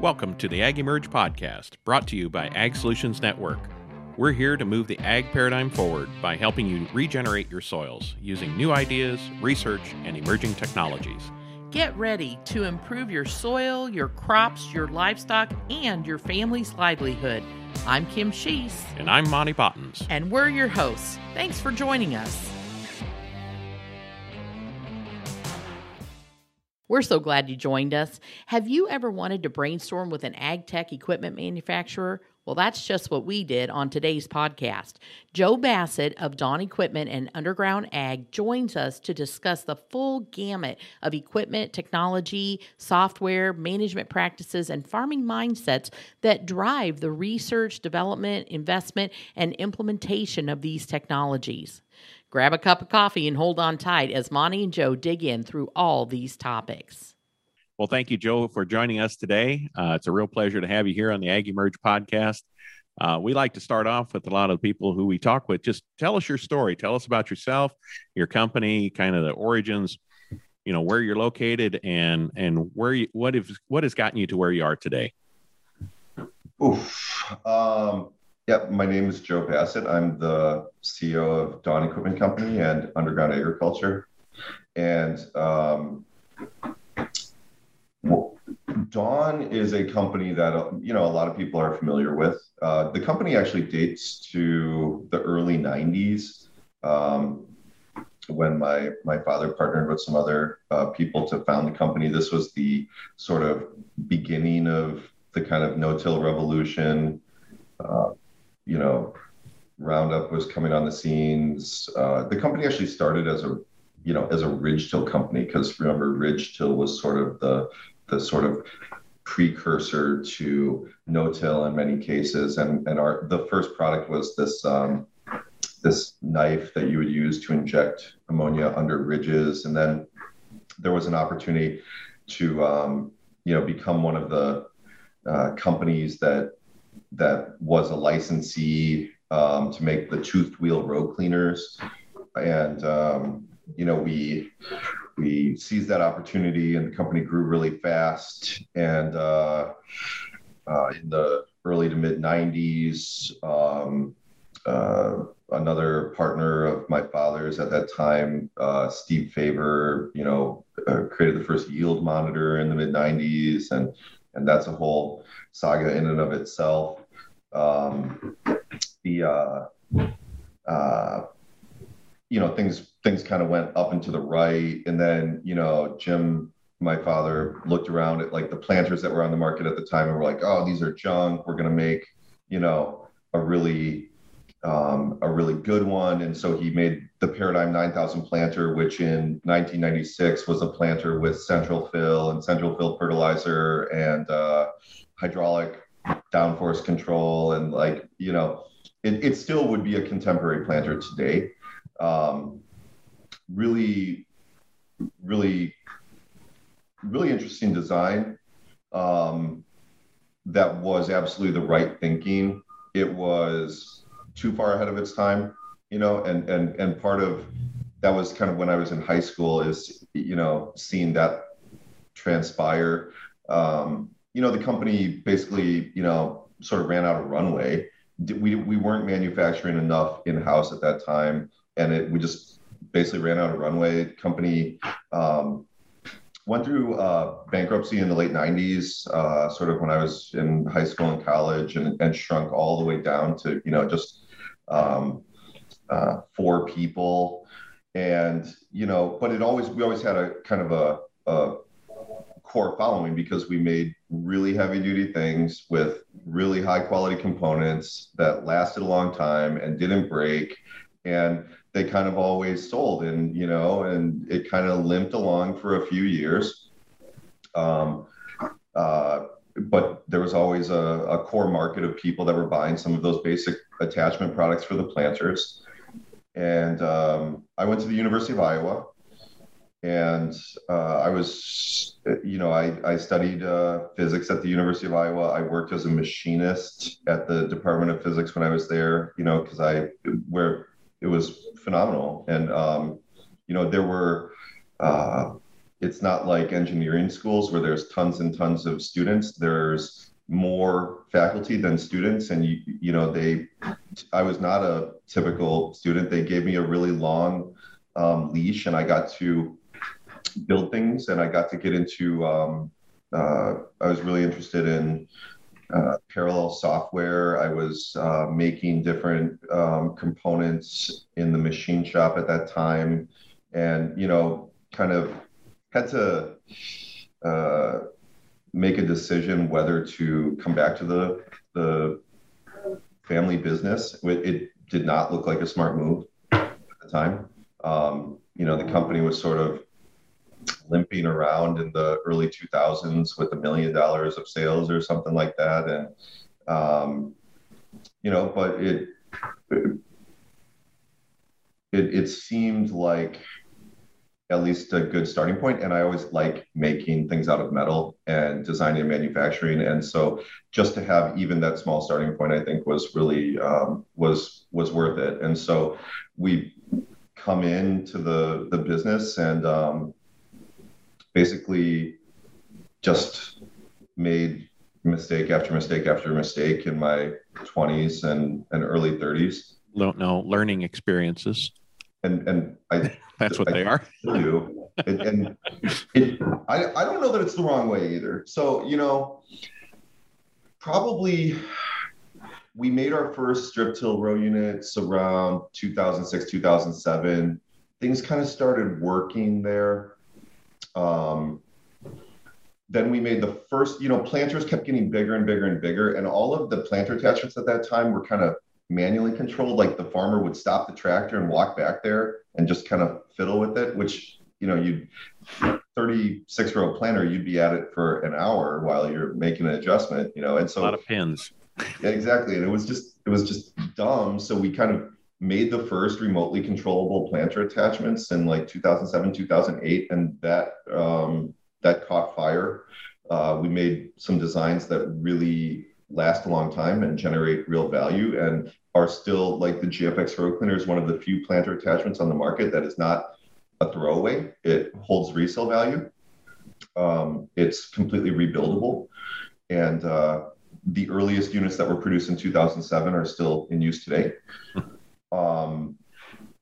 Welcome to the Ag Emerge podcast, brought to you by Ag Solutions Network. We're here to move the ag paradigm forward by helping you regenerate your soils using new ideas, research, and emerging technologies. Get ready to improve your soil, your crops, your livestock, and your family's livelihood. I'm Kim Sheese. And I'm Monty Bottens. And we're your hosts. Thanks for joining us. We're so glad you joined us. Have you ever wanted to brainstorm with an ag tech equipment manufacturer? Well, that's just what we did on today's podcast. Joe Bassett of Dawn Equipment and Underground Ag joins us to discuss the full gamut of equipment, technology, software, management practices, and farming mindsets that drive the research, development, investment, and implementation of these technologies. Grab a cup of coffee and hold on tight as Monty and Joe dig in through all these topics. Well, thank you, Joe, for joining us today. Uh, it's a real pleasure to have you here on the Ag Emerge podcast. Uh, we like to start off with a lot of the people who we talk with. Just tell us your story. Tell us about yourself, your company, kind of the origins, you know, where you're located, and and where you what if what has gotten you to where you are today. Oof. Um, yeah, my name is Joe Bassett. I'm the CEO of Dawn Equipment Company and Underground Agriculture. And um, Dawn is a company that you know a lot of people are familiar with. Uh, the company actually dates to the early '90s um, when my my father partnered with some other uh, people to found the company. This was the sort of beginning of the kind of no-till revolution. Uh, you know, Roundup was coming on the scenes. Uh, the company actually started as a, you know, as a ridge till company because remember, ridge till was sort of the the sort of precursor to no-till in many cases, and and our the first product was this. Um, this knife that you would use to inject ammonia under ridges, and then there was an opportunity to um, you know become one of the uh, companies that that was a licensee um, to make the toothed wheel row cleaners, and um, you know we we seized that opportunity, and the company grew really fast. And uh, uh, in the early to mid '90s, um, uh, another partner of my father's at that time, uh, Steve Favor, you know, uh, created the first yield monitor in the mid '90s, and and that's a whole saga in and of itself. Um, the uh, uh, you know things things kind of went up and to the right, and then you know Jim, my father, looked around at like the planters that were on the market at the time, and were like, oh, these are junk. We're gonna make you know a really um, a really good one. And so he made the Paradigm 9000 planter, which in 1996 was a planter with central fill and central fill fertilizer and uh, hydraulic downforce control. And like, you know, it, it still would be a contemporary planter today. Um, really, really, really interesting design um, that was absolutely the right thinking. It was too far ahead of its time, you know, and and and part of that was kind of when I was in high school is you know seeing that transpire. Um, you know, the company basically you know sort of ran out of runway. We we weren't manufacturing enough in house at that time, and it we just basically ran out of runway. Company um, went through uh, bankruptcy in the late 90s, uh, sort of when I was in high school and college, and, and shrunk all the way down to you know just um, uh, four people, and you know, but it always we always had a kind of a, a core following because we made really heavy duty things with really high quality components that lasted a long time and didn't break. And they kind of always sold and you know and it kind of limped along for a few years. Um, uh, but there was always a, a, core market of people that were buying some of those basic attachment products for the planters. And um, I went to the University of Iowa, and uh, I was, you know, I, I studied uh, physics at the University of Iowa. I worked as a machinist at the Department of Physics when I was there, you know, because I, where it was phenomenal. And, um, you know, there were, uh, it's not like engineering schools where there's tons and tons of students. There's more faculty than students, and you you know they. I was not a typical student. They gave me a really long um, leash, and I got to build things, and I got to get into. Um, uh, I was really interested in uh, parallel software. I was uh, making different um, components in the machine shop at that time, and you know, kind of had to uh, make a decision whether to come back to the the family business. It, it did not look like a smart move at the time. Um, you know, the company was sort of limping around in the early 2000s with a million dollars of sales or something like that, and um, you know, but it, it it, seemed like at least a good starting point. And I always like making things out of metal and designing and manufacturing. And so just to have even that small starting point, I think was really um, was was worth it. And so we come into the the business and um, basically just made mistake after mistake after mistake in my 20s and, and early 30s. Don't know learning experiences. And and I that's what I they are. Do. and, and it, I, I don't know that it's the wrong way either. So, you know, probably we made our first strip till row units around 2006, 2007. Things kind of started working there. Um, then we made the first, you know, planters kept getting bigger and bigger and bigger. And all of the planter attachments at that time were kind of manually controlled. Like the farmer would stop the tractor and walk back there and just kind of fiddle with it, which, you know, you'd 36 row planter, you'd be at it for an hour while you're making an adjustment, you know, and so a lot of pins. Yeah, exactly. And it was just, it was just dumb. So we kind of made the first remotely controllable planter attachments in like 2007, 2008. And that, um, that caught fire. Uh, we made some designs that really last a long time and generate real value and are still like the GFX row cleaner is one of the few planter attachments on the market that is not a throwaway. It holds resale value. Um, it's completely rebuildable. And uh, the earliest units that were produced in 2007 are still in use today. Um,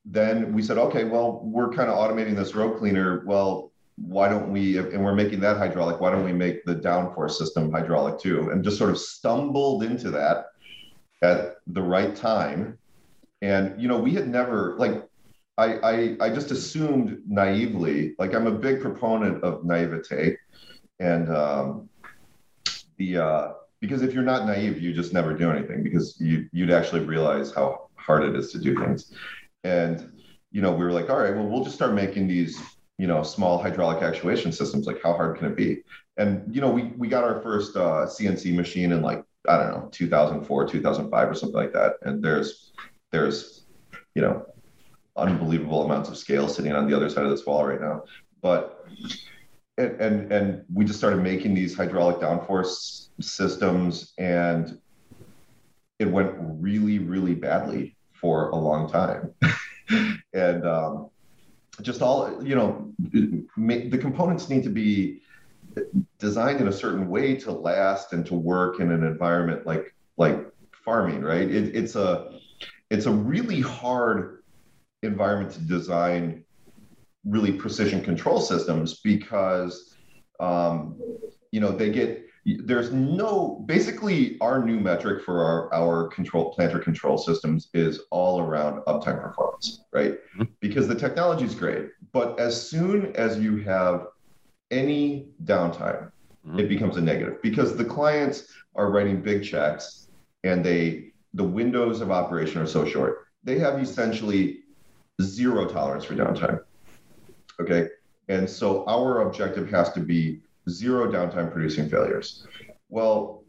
then we said, okay, well, we're kind of automating this row cleaner. Well, why don't we and we're making that hydraulic why don't we make the downforce system hydraulic too? And just sort of stumbled into that at the right time. And you know we had never like I, I i just assumed naively like i'm a big proponent of naivete. And um the uh because if you're not naive you just never do anything because you you'd actually realize how hard it is to do things. And you know we were like all right well we'll just start making these you know small hydraulic actuation systems. Like how hard can it be? And you know we we got our first uh, cnc machine in like i don't know 2004 2005 or something like that. And there's there's you know unbelievable amounts of scale sitting on the other side of this wall right now. But and and, and we just started making these hydraulic downforce systems and it went really really badly for a long time. And um, just all you know the components need to be designed in a certain way to last and to work in an environment like like farming right? It, it's a it's a really hard environment to design really precision control systems because um, you know they get there's no basically our new metric for our, our control planter control systems is all around uptime performance right mm-hmm. because the technology is great but as soon as you have any downtime mm-hmm. it becomes a negative because the clients are writing big checks and they the windows of operation are so short they have essentially zero tolerance for downtime okay and so our objective has to be zero downtime producing failures. Well,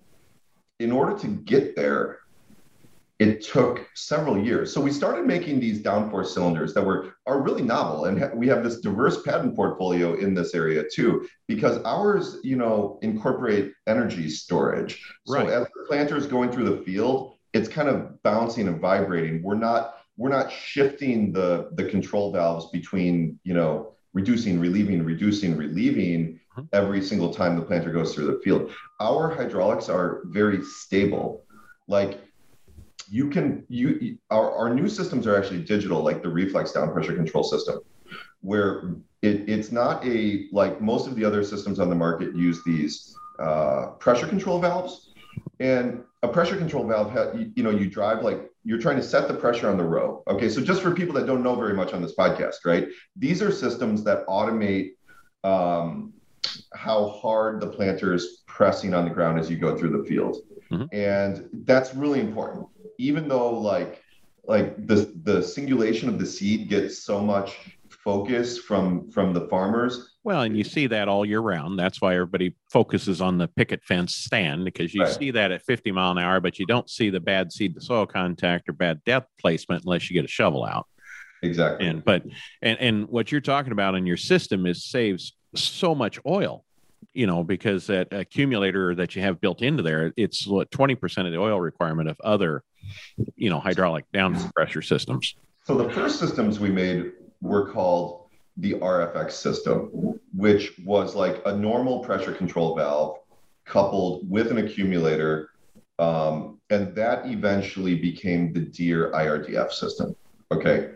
in order to get there, it took several years. So we started making these downforce cylinders that were are really novel, and ha- we have this diverse patent portfolio in this area too, because ours, you know, incorporate energy storage. Right. So as the planter is going through the field, it's kind of bouncing and vibrating. We're not we're not shifting the the control valves between you know reducing, relieving, reducing, relieving. Every single time the planter goes through the field. Our hydraulics are very stable. Like you can you our, our new systems are actually digital, like the reflex down pressure control system, where it, it's not a like most of the other systems on the market use these uh, pressure control valves, and a pressure control valve, ha- you, you know, you drive like you're trying to set the pressure on the row. Okay, so just for people that don't know very much on this podcast, right? These are systems that automate um, how hard the planter is pressing on the ground as you go through the field, Mhm. and that's really important. Even though like like the the singulation of the seed gets so much focus from from the farmers Well, and you see that all year round. That's why everybody focuses on the picket fence stand because you Right. see that at 50 mile an hour, but you don't see the bad seed to soil contact or bad depth placement unless you get a shovel out. exactly And but and and what you're talking about in your system is saves so much oil, you know, because that accumulator that you have built into there, it's what 20% of the oil requirement of other, you know, hydraulic down pressure systems. So the first systems we made were called the RFX system, which was like a normal pressure control valve coupled with an accumulator. Um, and that eventually became the Deere IRDF system. Okay.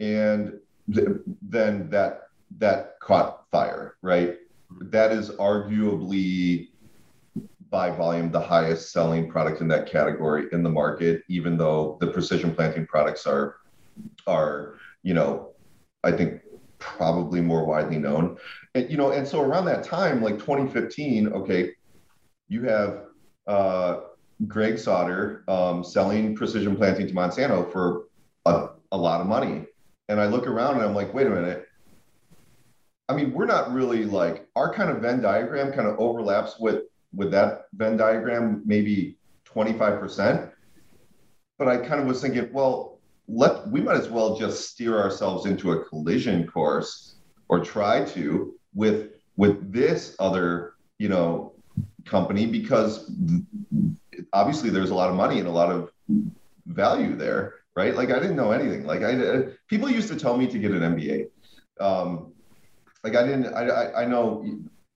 And th- then that that caught fire, right? That is arguably by volume the highest selling product in that category in the market, even though the precision planting products are are you know I think probably more widely known. And you know, and so around that time, like 2015, okay, you have uh, Greg Sauder um, selling precision planting to Monsanto for a, a lot of money. And I look around and I'm like, wait a minute. I mean, we're not really like our kind of Venn diagram kind of overlaps with with that Venn diagram, maybe 25%. But I kind of was thinking, well, let we might as well just steer ourselves into a collision course or try to with with this other, you know, company because obviously there's a lot of money and a lot of value there, right? Like I didn't know anything. Like I people used to tell me to get an MBA. Um, like I didn't. I I, I know.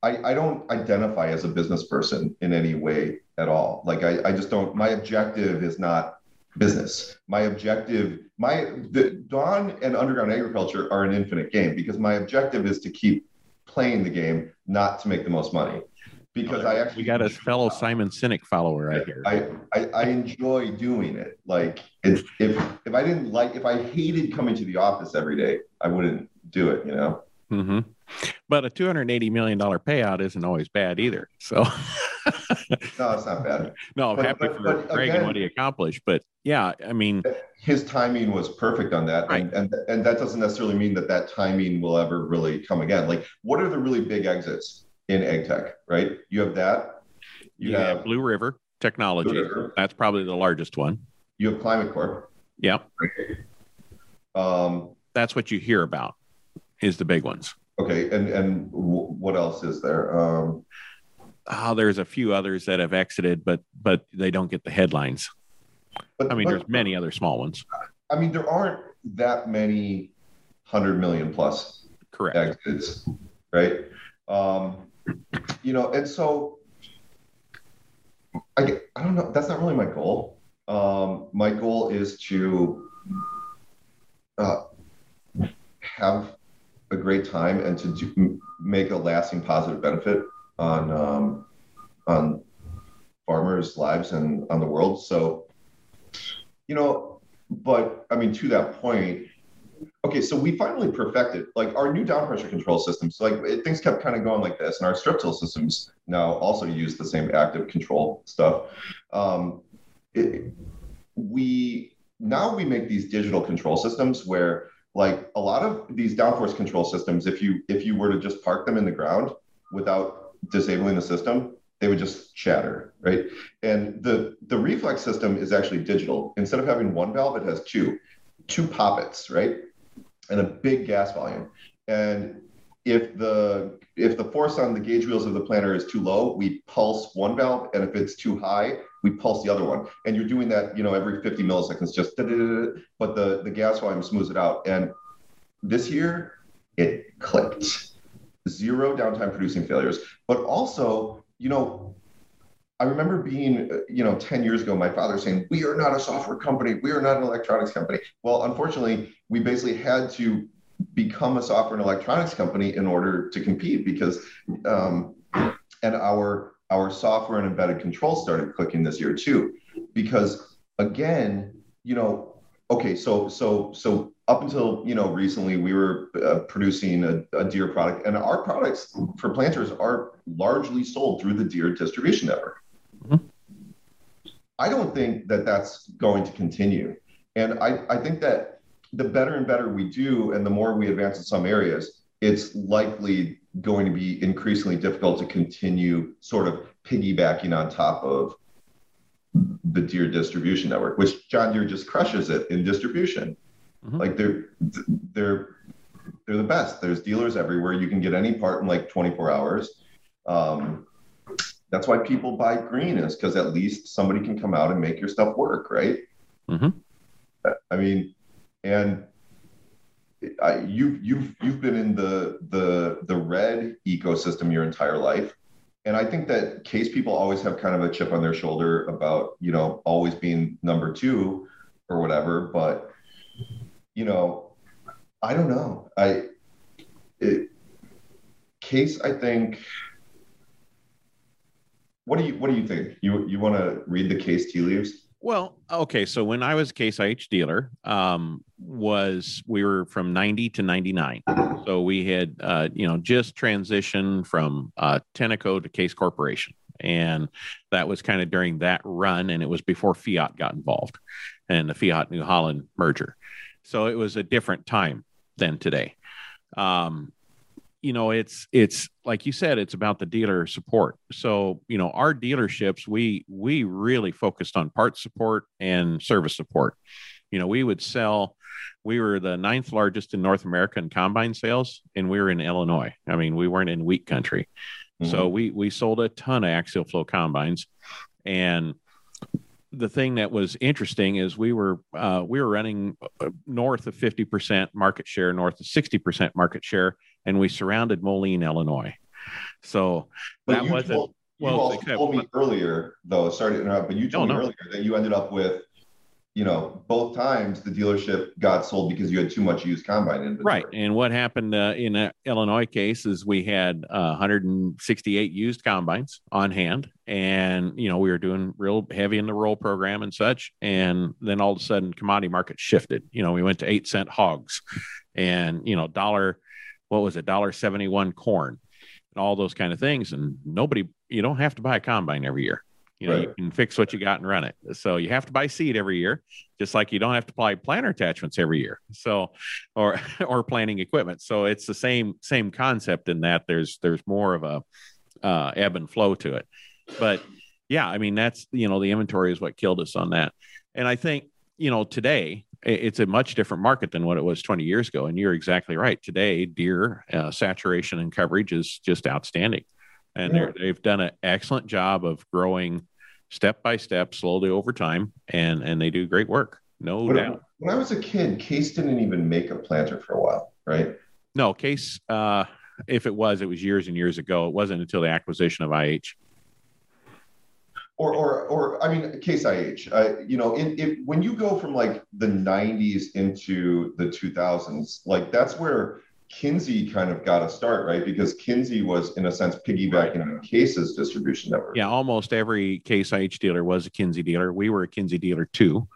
I, I don't identify as a business person in any way at all. Like I, I just don't. My objective is not business. My objective, my the dawn and underground agriculture are an infinite game because my objective is to keep playing the game, not to make the most money. Because I actually we got a fellow Simon Sinek follower right here. I, I, I enjoy doing it. Like it's if if I didn't like if I hated coming to the office every day, I wouldn't do it. You know. Mm-hmm. But a two hundred eighty million dollar payout isn't always bad either. So no, it's not bad. No, I'm but, happy but, for but Greg again, and what he accomplished. But yeah, I mean, his timing was perfect on that, right. and, and and that doesn't necessarily mean that that timing will ever really come again. Like, what are the really big exits in ag tech? Right? You have that. You, have, Blue River Technology. Blue River. That's probably the largest one. You have Climate Corp. Yeah. Um, that's what you hear about. Is the big ones. Okay, and and w- what else is there? Um, oh, there's a few others that have exited, but but they don't get the headlines. But, I mean, but, there's many other small ones. I mean, there aren't that many hundred million plus correct exits, right? Um, you know, and so I I don't know. That's not really my goal. Um, my goal is to uh, have a great time and to do, make a lasting positive benefit on um, on farmers' lives and on the world. So, you know, but I mean, to that point, okay, so we finally perfected like our new down pressure control systems. So like it, things kept kind of going like this, and our strip till systems now also use the same active control stuff. Um, it, we now we make these digital control systems where like a lot of these downforce control systems if you if you were to just park them in the ground without disabling the system they would just shatter right? And the the reflex system is actually digital. Instead of having one valve it has two two poppets right? And a big gas volume. And if the if the force on the gauge wheels of the planter is too low we pulse one valve and if it's too high we pulse the other one and you're doing that you know every 50 milliseconds just but the the gas volume smooths it out and this year it clicked. Zero downtime producing failures. But also, you know, I remember being, uh, you know, 10 years ago, my father saying, We are not a software company. We are not an electronics company. Well, unfortunately, we basically had to become a software and electronics company in order to compete because, um, and our our software and embedded control started clicking this year too, because again, you know, okay, so so so up until you know recently, we were uh, producing a, a Deere product, and our products for planters are largely sold through the Deere distribution network. Mm-hmm. I don't think that that's going to continue, and I I think that the better and better we do, and the more we advance in some areas, it's likely going to be increasingly difficult to continue sort of piggybacking on top of the Deere distribution network, which John Deere just crushes it in distribution. Mm-hmm. Like they're they're they're the best. There's dealers everywhere. You can get any part in like 24 hours. Um, that's why people buy green is because at least somebody can come out and make your stuff work, right? Mm-hmm. I mean, and I, you've you've you've been in the the the red ecosystem your entire life, and I think that case people always have kind of a chip on their shoulder about you know always being number two or whatever. But you know, I don't know. I it, case I think. What do you what do you think? You you want to read the case tea leaves? Well, okay. So when I was a Case IH dealer, um, was we were from 90 to 99. So we had, uh, you know, just transitioned from uh, Tenneco to Case Corporation. And that was kind of during that run. And it was before Fiat got involved and the Fiat New Holland merger. So it was a different time than today. Um, you know it's it's like you said it's about the dealer support. So you know our dealerships we we really focused on part support and service support. You know we would sell we were the ninth largest in north america in combine sales and we were in illinois. I mean we weren't in wheat country. Mm-hmm. so we we sold a ton of axial flow combines. And the thing that was interesting is we were uh, we were running uh, north of 50% market share north of 60% market share and we surrounded Moline, Illinois. So but that wasn't. Told, you well, also except, told me earlier, though. Sorry to interrupt, but you told no, me no. earlier that you ended up with, you know, both times the dealership got sold because you had too much used combine inventory. Right. And what happened uh, in Illinois case is we had uh, 168 used combines on hand, and you know we were doing real heavy in the roll program and such. And then all of a sudden, commodity market shifted. You know, we went to eight cent hogs, and you know, dollar what was it, dollar seventy one corn, and all those kind of things. And nobody, you don't have to buy a combine every year. You know, right. you can fix what you got and run it. So you have to buy seed every year, just like you don't have to buy planter attachments every year. So, or or planting equipment. So it's the same same concept in that there's there's more of a uh, ebb and flow to it. But yeah, I mean that's you know the inventory is what killed us on that. And I think you know today it's a much different market than what it was 20 years ago. And you're exactly right. Today, Deere uh, saturation and coverage is just outstanding. And yeah. they've done an excellent job of growing step by step, slowly over time, and and they do great work. No but doubt. When I was a kid, Case didn't even make a planter for a while, right? No, Case. Uh, if it was, it was years and years ago. It wasn't until the acquisition of IH or or or I mean, Case IH. Uh, you know, in, if when you go from like the '90s into the 2000s, like that's where Kinze kind of got a start, right? Because Kinze was, in a sense, piggybacking on Case's distribution network. Yeah, almost every Case IH dealer was a Kinze dealer. We were a Kinze dealer too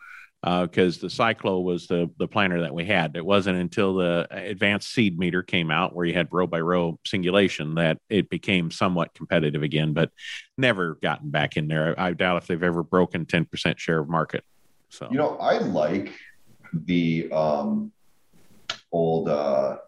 because uh, the Cyclo was the the planter that we had. It wasn't until the advanced seed meter came out, where you had row by row singulation, that it became somewhat competitive again. But never gotten back in there. I doubt if they've ever broken ten percent share of market. So you know, I like the um, old uh,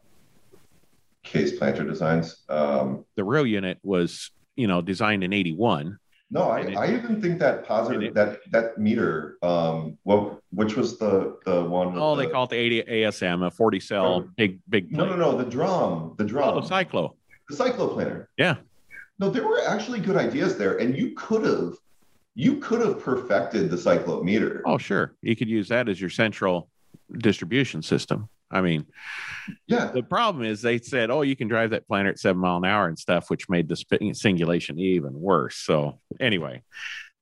case planter designs. Um, the row unit was you know designed in eighty one no, I, it, I even think that positive it, that that meter, um, what which was the the one? Oh, the, they call it the 80 ASM, a 40 cell big big. No, no, no, the drum, the drum, oh, the cyclo, the cyclo planter. Yeah. No, there were actually good ideas there, and you could have you could have perfected the cyclo meter. Oh, sure, you could use that as your central distribution system. I mean, yeah. The problem is they said, "Oh, you can drive that planter at seven mile an hour and stuff," which made the singulation even worse. So anyway,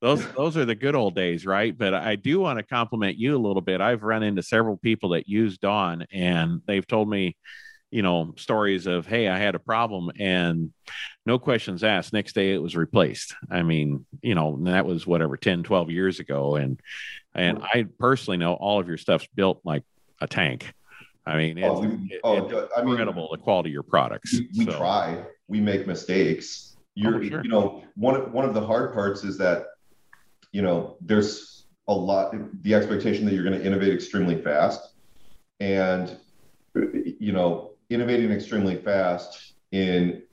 those those are the good old days, right? But I do want to compliment you a little bit. I've run into several people that use Dawn, and they've told me, you know, stories of, "Hey, I had a problem," and no questions asked. Next day, it was replaced. I mean, you know, that was whatever 10, 12 years ago, and and I personally know all of your stuff's built like a tank. I mean, oh, it's, oh, we, oh, it's I mean, incredible the quality of your products. We, we so. try. We make mistakes. You're, oh, sure. you know, one one of the hard parts is that, you know, there's a lot. The expectation that you're going to innovate extremely fast, and you know, innovating extremely fast in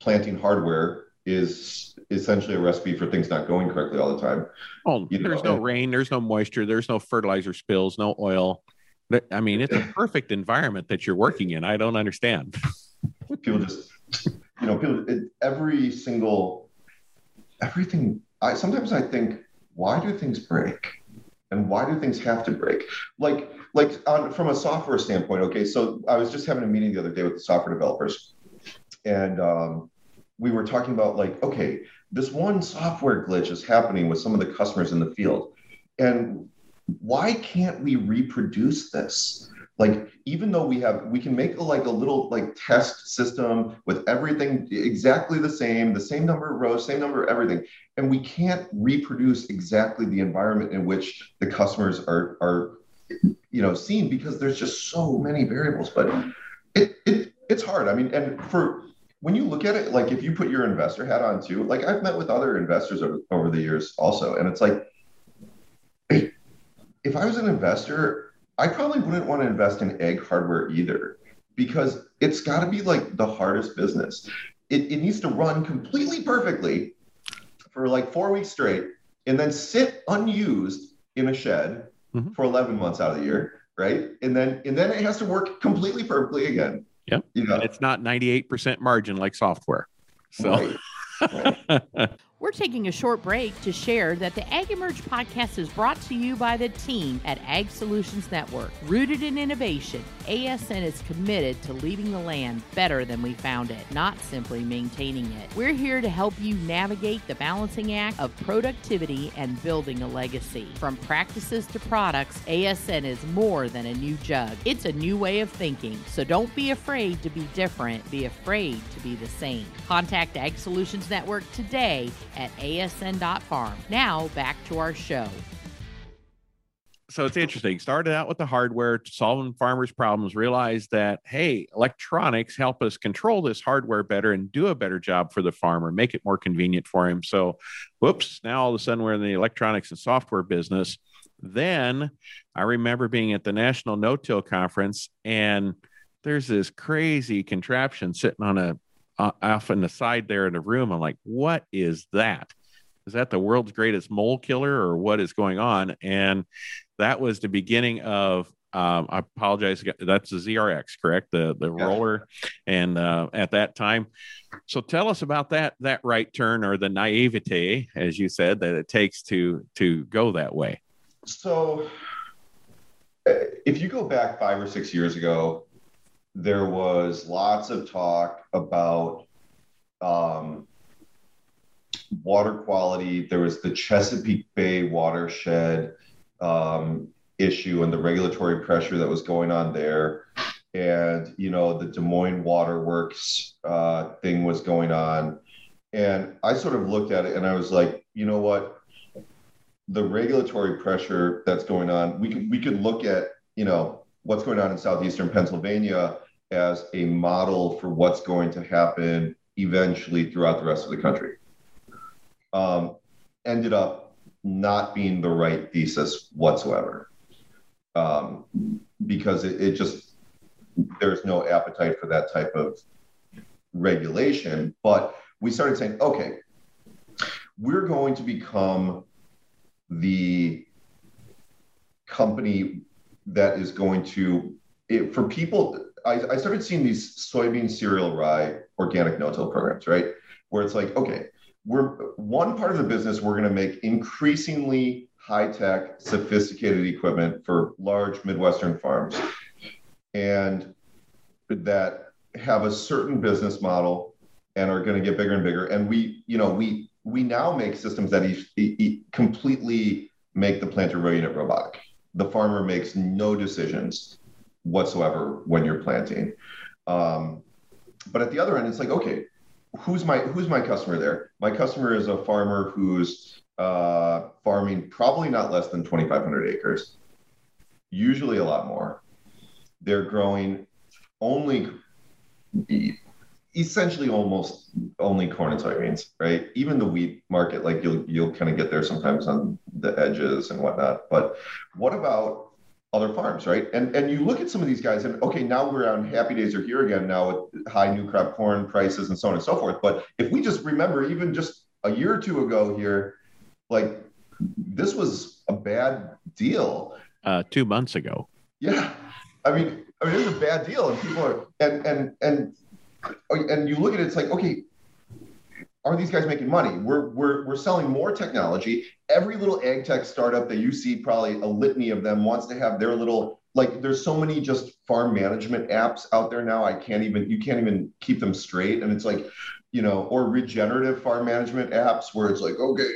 planting hardware is essentially a recipe for things not going correctly all the time. Oh, you there's know, no and, rain, there's no moisture, there's no fertilizer spills, no oil. I mean, it's a perfect environment that you're working in. I don't understand. people just, you know, people, it, every single, everything. I sometimes I think, why do things break, and why do things have to break? Like, like on from a software standpoint. Okay, so I was just having a meeting the other day with the software developers, and um, we were talking about like, okay, this one software glitch is happening with some of the customers in the field, and why can't we reproduce this? Like, even though we have, we can make a, like a little like test system with everything exactly the same, the same number of rows, same number of everything, and we can't reproduce exactly the environment in which the customers are are, you know, seen because there's just so many variables. But it, it it's hard. I mean, and for when you look at it, like if you put your investor hat on too, like I've met with other investors over, over the years also, and it's like if I was an investor, I probably wouldn't want to invest in ag hardware either because it's got to be like the hardest business. It, it needs to run completely perfectly for like four weeks straight and then sit unused in a shed mm-hmm. for 11 months out of the year right and then and then it has to work completely perfectly again yep you know? and it's not 98% margin like software so right. Right. We're taking a short break to share that the Ag Emerge podcast is brought to you by the team at Ag Solutions Network. Rooted in innovation, ASN is committed to leaving the land better than we found it, not simply maintaining it. We're here to help you navigate the balancing act of productivity and building a legacy. From practices to products, ASN is more than a new jug. It's a new way of thinking. So don't be afraid to be different, be afraid to be the same. Contact Ag Solutions Network today at asn.farm. Now back to our show. So it's interesting. Started out with the hardware, solving farmers' problems, realized that, hey, electronics help us control this hardware better and do a better job for the farmer, make it more convenient for him. So, whoops, now all of a sudden we're in the electronics and software business. Then I remember being at the National No Till Conference, and there's this crazy contraption sitting on a uh, off in the side there in the room. I'm like, what is that? Is that the world's greatest mole killer or what is going on? And that was the beginning of um, I apologize. That's the ZRX, correct? The the yeah. roller, and uh, at that time. So tell us about that that right turn or the naivete, as you said, that it takes to to go that way. So, uh, if you go back five or six years ago, there was lots of talk about um, water quality. There was the Chesapeake Bay watershed um, issue and the regulatory pressure that was going on there. And, you know, the Des Moines Waterworks uh, thing was going on. And I sort of looked at it and I was like, you know what? The regulatory pressure that's going on, we could, we could look at, you know, what's going on in southeastern Pennsylvania as a model for what's going to happen eventually throughout the rest of the country. Um, ended up not being the right thesis whatsoever um, because it, it just there's no appetite for that type of regulation. But we started saying, okay, we're going to become the company that is going to it, for people I, I started seeing these soybean cereal rye organic no-till programs, right? Where it's like, okay, we're one part of the business, we're going to make increasingly high-tech, sophisticated equipment for large Midwestern farms. and that have a certain business model and are going to get bigger and bigger. And we, you know, we we now make systems that e- e- completely make the planter row unit robotic. The farmer makes no decisions whatsoever when you're planting. Um, but at the other end, it's like, okay, who's my who's my customer there? My customer is a farmer who's uh, farming probably not less than 2,500 acres, usually a lot more. They're growing only essentially almost only corn and soybeans, right? Even the wheat market, like you'll you'll kind of get there sometimes on the edges and whatnot. But what about other farms, right? And and you look at some of these guys, and okay, now we're on happy days are here again now with high new crop corn prices and so on and so forth. But if we just remember, even just a year or two ago here, like this was a bad deal. Uh, two months ago. Yeah, I mean, I mean, it was a bad deal, and people are and and and Oh, and you look at it, it's like, okay, are these guys making money? We're we're we're selling more technology. Every little ag tech startup that you see, probably a litany of them, wants to have their little like. There's so many just farm management apps out there now. I can't even you can't even keep them straight, and it's like, you know, or regenerative farm management apps where it's like, okay,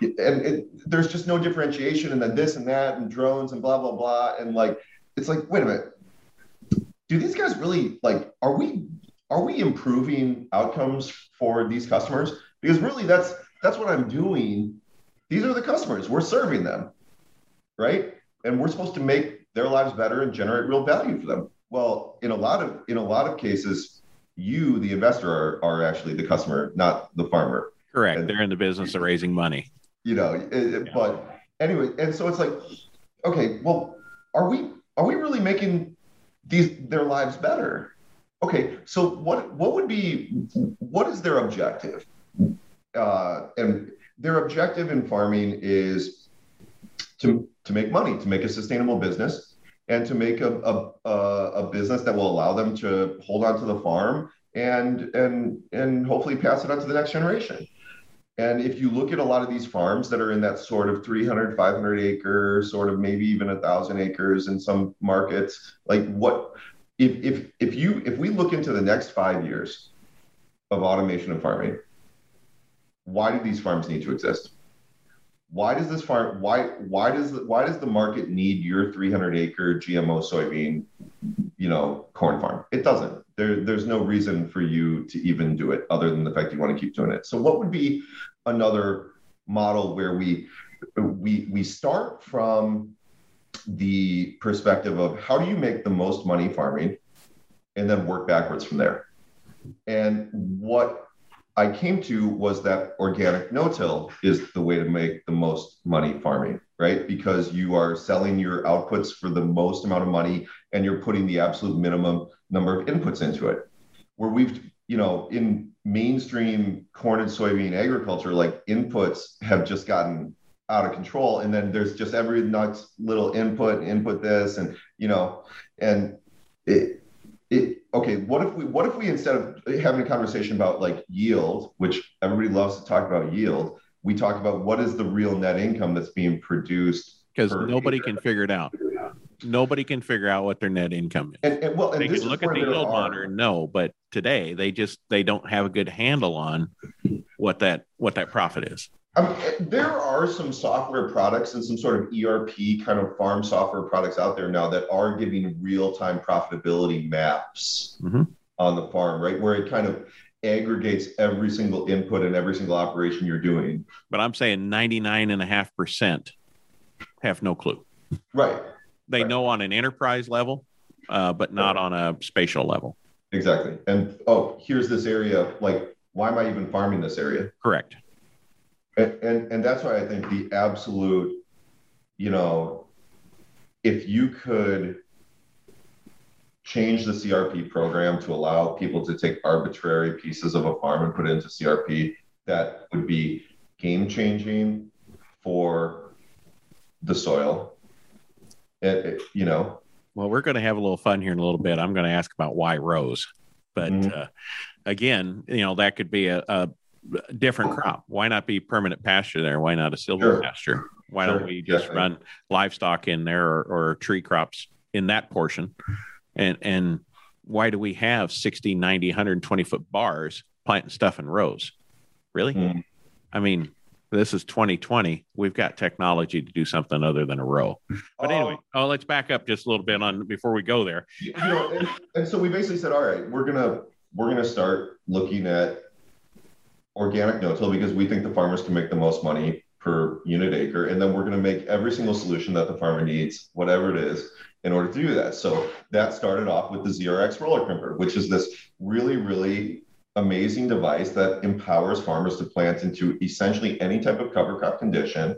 and it, there's just no differentiation, and then this and that, and drones and blah blah blah, and like, it's like, wait a minute, do these guys really like? Are we are we improving outcomes for these customers? Because really that's that's what I'm doing. These are the customers. We're serving them. Right? And we're supposed to make their lives better and generate real value for them. Well, in a lot of in a lot of cases, you, the investor, are, are actually the customer, not the farmer. Correct. And, They're in the business of raising money. You know, it, yeah. but anyway, and so it's like, okay, well, are we are we really making these their lives better? Okay, so what what would be what is their objective? Uh, and their objective in farming is to to make money, to make a sustainable business, and to make a a, a business that will allow them to hold on to the farm and and and hopefully pass it on to the next generation. And if you look at a lot of these farms that are in that sort of 300, 500 acre, sort of maybe even a thousand acres in some markets, like what if if if you if we look into the next five years of automation of farming, why do these farms need to exist? Why does this farm why why does the, why does the market need your 300 acre GMO soybean, you know, corn farm? It doesn't. There, there's no reason for you to even do it other than the fact you want to keep doing it. So what would be another model where we we we start from the perspective of how do you make the most money farming and then work backwards from there. And what I came to was that organic no-till is the way to make the most money farming, right? Because you are selling your outputs for the most amount of money and you're putting the absolute minimum number of inputs into it. Where we've, you know, in mainstream corn and soybean agriculture, like inputs have just gotten out of control. And then there's just every next little input input this and you know and it it okay what if we what if we instead of having a conversation about like yield which everybody loves to talk about yield we talk about what is the real net income that's being produced because nobody acre. can figure it out. Nobody can figure out what their net income is. And, and well and they can look at the yield monitor and know but today they just they don't have a good handle on what that what that profit is um, there are some software products and some sort of ERP kind of farm software products out there now that are giving real time profitability maps mm-hmm. on the farm, right? Where it kind of aggregates every single input and every single operation you're doing. But I'm saying 99.5% have no clue. Right. They right. know on an enterprise level, uh, but not right. on a spatial level. Exactly. And oh, here's this area. Like, why am I even farming this area? Correct. And, and, and that's why I think the absolute, you know, if you could change the CRP program to allow people to take arbitrary pieces of a farm and put it into CRP, that would be game changing for the soil. It, it, you know. Well, we're going to have a little fun here in a little bit. I'm going to ask about why rows, but mm-hmm. uh, again, you know, that could be a, a different crop. Why not be permanent pasture there? Why not a silver sure. pasture? Why sure. don't we just run livestock in there or, or, tree crops in that portion? And and why do we have 60, 90, 120 foot bars planting stuff in rows? Really? Mm. I mean, this is 2020. We've got technology to do something other than a row. But anyway, Um, oh, let's back up just a little bit on before we go there. you know, and, and so we basically said, all right, we're gonna we're gonna start looking at organic no-till because we think the farmers can make the most money per unit acre, and then we're gonna make every single solution that the farmer needs, whatever it is, in order to do that. So that started off with the ZRX roller crimper, which is this really, really amazing device that empowers farmers to plant into essentially any type of cover crop condition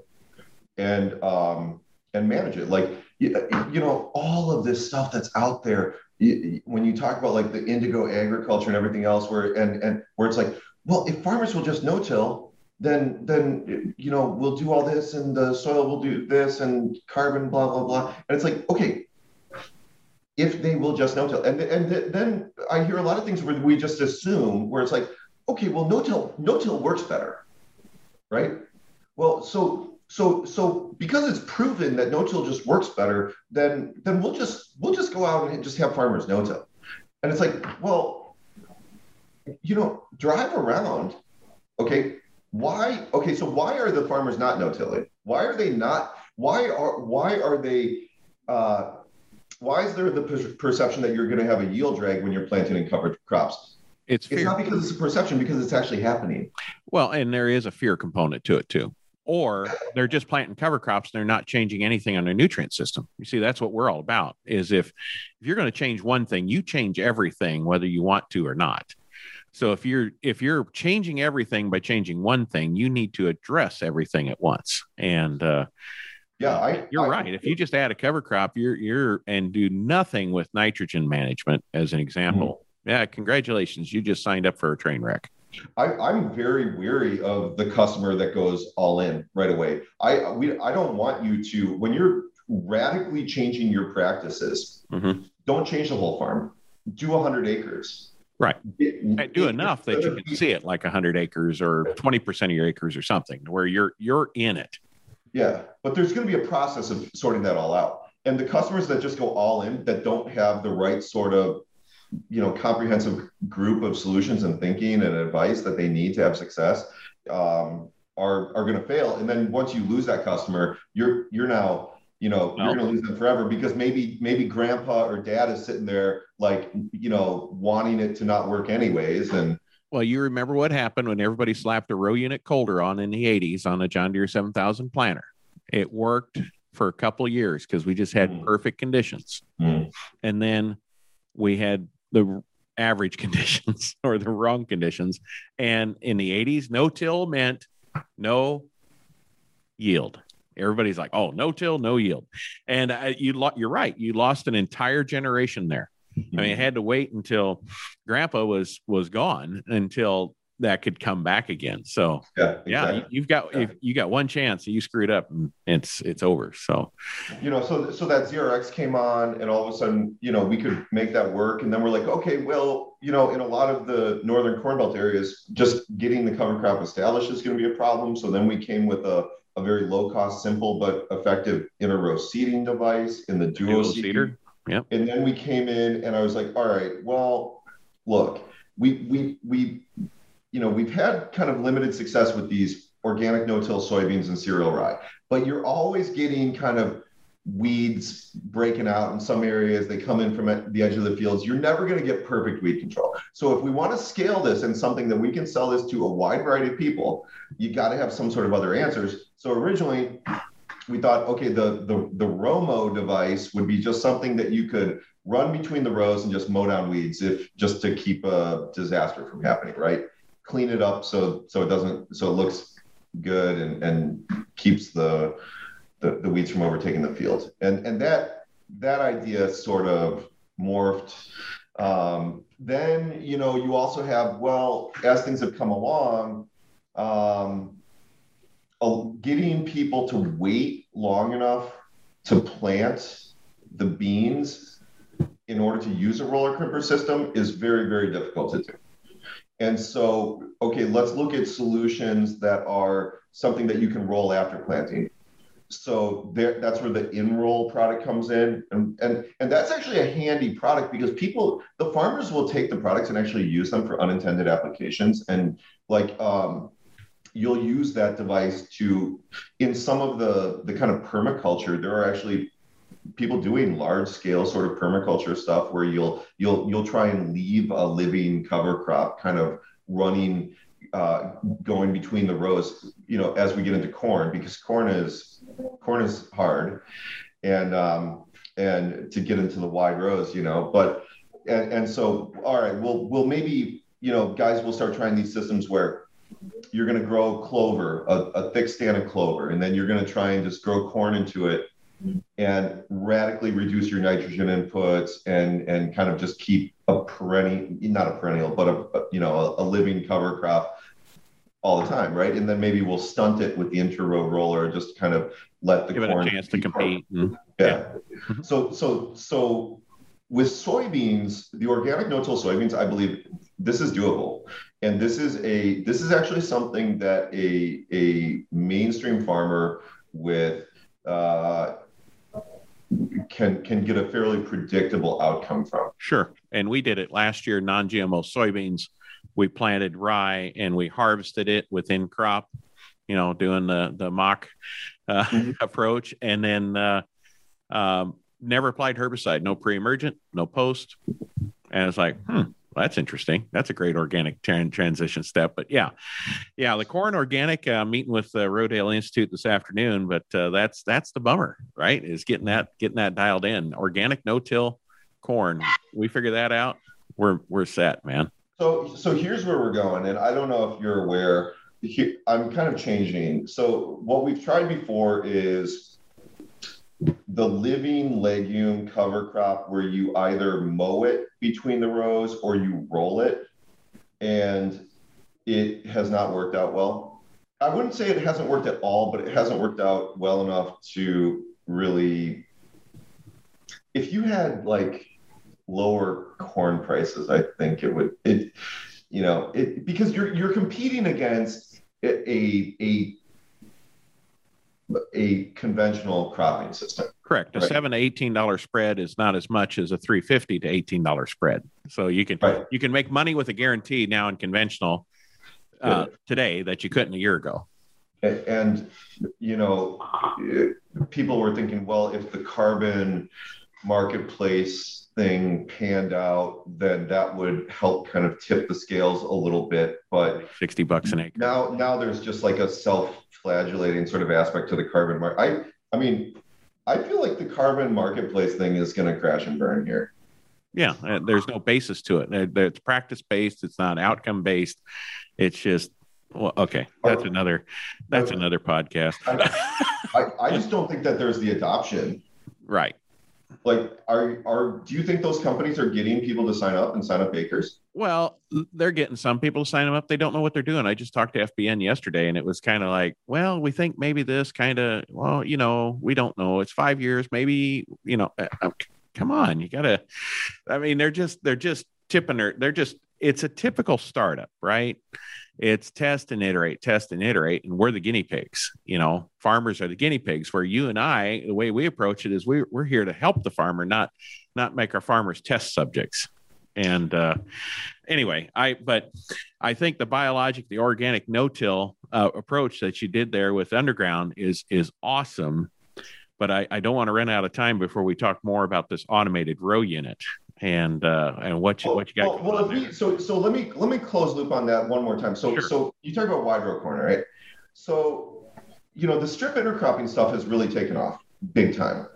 and um, and manage it. Like you, you know, all of this stuff that's out there. You, when you talk about like the indigo agriculture and everything else, where and and where it's like, well, if farmers will just no-till, then then you know we'll do all this, and the soil will do this, and carbon, blah blah blah. And it's like, okay, if they will just no-till, and and th- then I hear a lot of things where we just assume where it's like, okay, well, no-till no-till works better, right? Well, so so so because it's proven that no-till just works better, then then we'll just we'll just go out and just have farmers no-till. And it's like, well, you know, drive around. Okay, why? Okay, so why are the farmers not no-tilling? Why are they not? Why are why are they? Uh, why is there the per- perception that you're going to have a yield drag when you're planting in covered crops? It's It's not because it's a perception, because it's actually happening. well, and there is a fear component to it too. Or they're just planting cover crops and they're not changing anything on their nutrient system. You see, that's what we're all about. Is if if you're going to change one thing, you change everything, whether you want to or not. So if you're if you're changing everything by changing one thing, you need to address everything at once. And uh, Yeah, I, You're I- right. If you just add a cover crop, you're you're and do nothing with nitrogen management as an example. Yeah, congratulations. You just signed up for a train wreck. I, I'm very weary of the customer that goes all in right away. I we I don't want you to when you're radically changing your practices. Mhm. Don't change the whole farm. Do 100 acres. Right. It- Do it- enough that you can see it like 100 acres or 20% of your acres or something where you're you're in it. Yeah, but there's going to be a process of sorting that all out. And the customers that just go all in that don't have the right sort of you know comprehensive group of solutions and thinking and advice that they need to have success um, are are going to fail. And then once you lose that customer, you're you're now you know Well- you're going to lose them forever because maybe maybe grandpa or dad is sitting there like you know wanting it to not work anyways and Well, you remember what happened when everybody slapped a row unit coulter on in the 80s on a John Deere 7000 planter. It worked for a couple of years because we just had Mm. perfect conditions. Mm. And then we had the average conditions or the wrong conditions. And in the 80s, no till meant no yield. Everybody's like, oh, no till, no yield. And uh, you lo- you're right. You lost an entire generation there. I mean, it had to wait until grandpa was was gone until that could come back again. So yeah yeah, exactly. you- you've got if you got one chance, you screwed up and it's it's over. So you know, so so that ZRX came on, and all of a sudden, you know, we could make that work. And then we're like, okay, well, you know, in a lot of the northern corn belt areas, just getting the cover crop established is going to be a problem. So then we came with a, a very low cost, simple but effective inter row seeding device in the duo seeder. Yep. And then we came in, and I was like, all right, well, look, we we we, you know, we've had kind of limited success with these organic no-till soybeans and cereal rye but you're always getting kind of weeds breaking out in some areas. They come in from the edge of the fields. You're never going to get perfect weed control. So if we want to scale this and something that we can sell this to a wide variety of people, you got to have some sort of other answers. So originally, we thought, okay, the the the Romo device would be just something that you could run between the rows and just mow down weeds, if just to keep a disaster from happening, right? Clean it up so so it doesn't so it looks good and and keeps the the, the weeds from overtaking the field. And and that that idea sort of morphed. Um, then you know you also have well as things have come along, um, getting people to wait long enough to plant the beans in order to use a roller crimper system is very very difficult to do. And so, okay, let's look at solutions that are something that you can roll after planting. So there, that's where the Enroll product comes in, and and and that's actually a handy product because people, the farmers will take the products and actually use them for unintended applications, and like um, you'll use that device to, in some of the the kind of permaculture, there are actually people doing large scale sort of permaculture stuff where you'll you'll you'll try and leave a living cover crop kind of running uh, going between the rows, you know, as we get into corn, because corn is corn is hard, and um, and to get into the wide rows, you know, but and, and so all right, we'll we'll maybe you know, guys will start trying these systems where you're going to grow clover, a, a thick stand of clover, and then you're going to try and just grow corn into it and radically reduce your nitrogen inputs and and kind of just keep a perennial not a perennial but a, you know a, living cover crop all the time right? And then maybe we'll stunt it with the inter-row roller just kind of let the give corn it a chance to compete. mm-hmm. yeah, yeah. so so so with soybeans the organic no-till soybeans i believe this is doable. And this is a this is actually something that a a mainstream farmer with uh, can can get a fairly predictable outcome from. Sure, and we did it last year. Non-GMO soybeans, we planted rye and we harvested it within crop. You know, doing the the Mauck uh, mm-hmm. approach, and then uh, um, never applied herbicide. No pre-emergent, no post, and it's like, hmm, that's interesting. That's a great organic transition step. But yeah, yeah, the corn organic uh, meeting with the Rodale Institute this afternoon. But uh, that's that's the bummer, right? Is getting that getting that dialed in. Organic no till corn. We figure that out. We're we're set, man. So so here's where we're going, and I don't know if you're aware. I'm kind of changing. So what we've tried before is the living legume cover crop where you either mow it between the rows or you roll it. And it has not worked out well. I wouldn't say it hasn't worked at all but it hasn't worked out well enough to really if you had like lower corn prices i think it would it you know it because you're you're competing against a a a conventional cropping system. Correct. A right. seven to eighteen dollar spread is not as much as a three fifty to eighteen dollar spread. So you can right. you can make money with a guarantee now in conventional uh, today that you couldn't a year ago. And, you know, people were thinking, well, if the carbon marketplace thing panned out, then that would help kind of tip the scales a little bit. But 60 bucks an acre. Now, now there's just like a self-flagellating sort of aspect to the carbon market. I, I mean, I feel like the carbon marketplace thing is going to crash and burn here. Yeah, uh, there's no basis to it. It's practice based. It's not outcome based. It's just well, okay. That's another. That's another podcast. I, I, I just don't think that there's the adoption. Right like are are do you think those companies are getting people to sign up and sign up bakers well they're getting some people to sign them up. They don't know what they're doing. I just talked to fbn yesterday and it was kind of like well we think maybe this kind of well you know we don't know. It's five years. Maybe you know uh, uh, come on. You gotta i mean they're just they're just tipping their they're just it's a typical startup right it's test and iterate, test and iterate, and we're the guinea pigs. You know, farmers are the guinea pigs. Where you and I, the way we approach it is we, we're here to help the farmer, not not make our farmers test subjects. And uh, anyway, I but I think the biologic, the organic no-till uh, approach that you did there with underground is is awesome. But I, I don't want to run out of time before we talk more about this automated row unit and uh, and what you what you got. Well, well we, so so let me let me close loop on that one more time. So sure. so you talk about wide row corner, right? So you know the strip intercropping stuff has really taken off big time,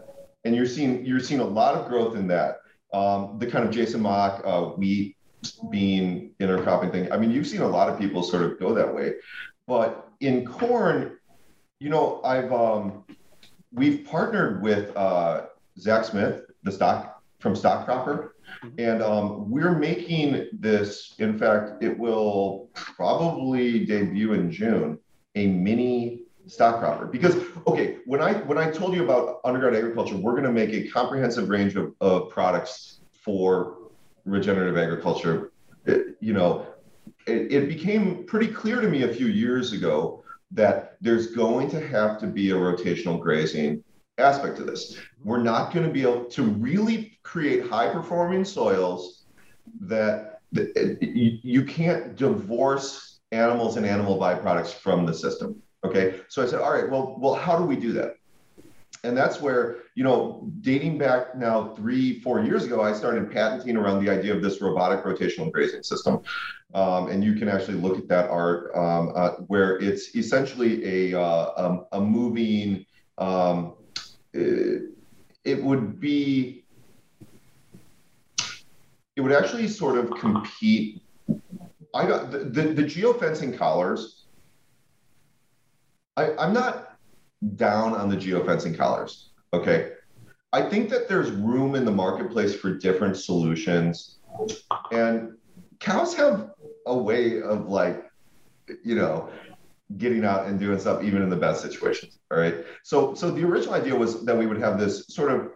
and you're seeing you're seeing a lot of growth in that. Um, the kind of Jason Mauck uh, wheat bean intercropping thing. I mean, you've seen a lot of people sort of go that way, but in corn, you know, I've um, we've partnered with uh, Zach Smith, the stock from Stockcropper, Mm-hmm. And um, we're making this, in fact, it will probably debut in June, a mini stock cropper. Because okay, when I when I told you about underground agriculture, we're going to make a comprehensive range of, of products for regenerative agriculture. It, you know, it, it became pretty clear to me a few years ago that there's going to have to be a rotational grazing aspect to this. We're not going to be able to really create high performing soils that, that you, you can't divorce animals and animal byproducts from the system. Okay. So I said, all right, well, well, how do we do that? And that's where, you know, dating back now three, four years ago, I started patenting around the idea of this robotic rotational grazing system. Um, and you can actually look at that art um, uh, where it's essentially a, uh, um, a moving, um, it, it would be, it would actually sort of compete. I got the, the, the geofencing collars. I, I'm not down on the geofencing collars. Okay. I think that there's room in the marketplace for different solutions. And cows have a way of like, you know, getting out and doing stuff even in the best situations. All right. So so the original idea was that we would have this sort of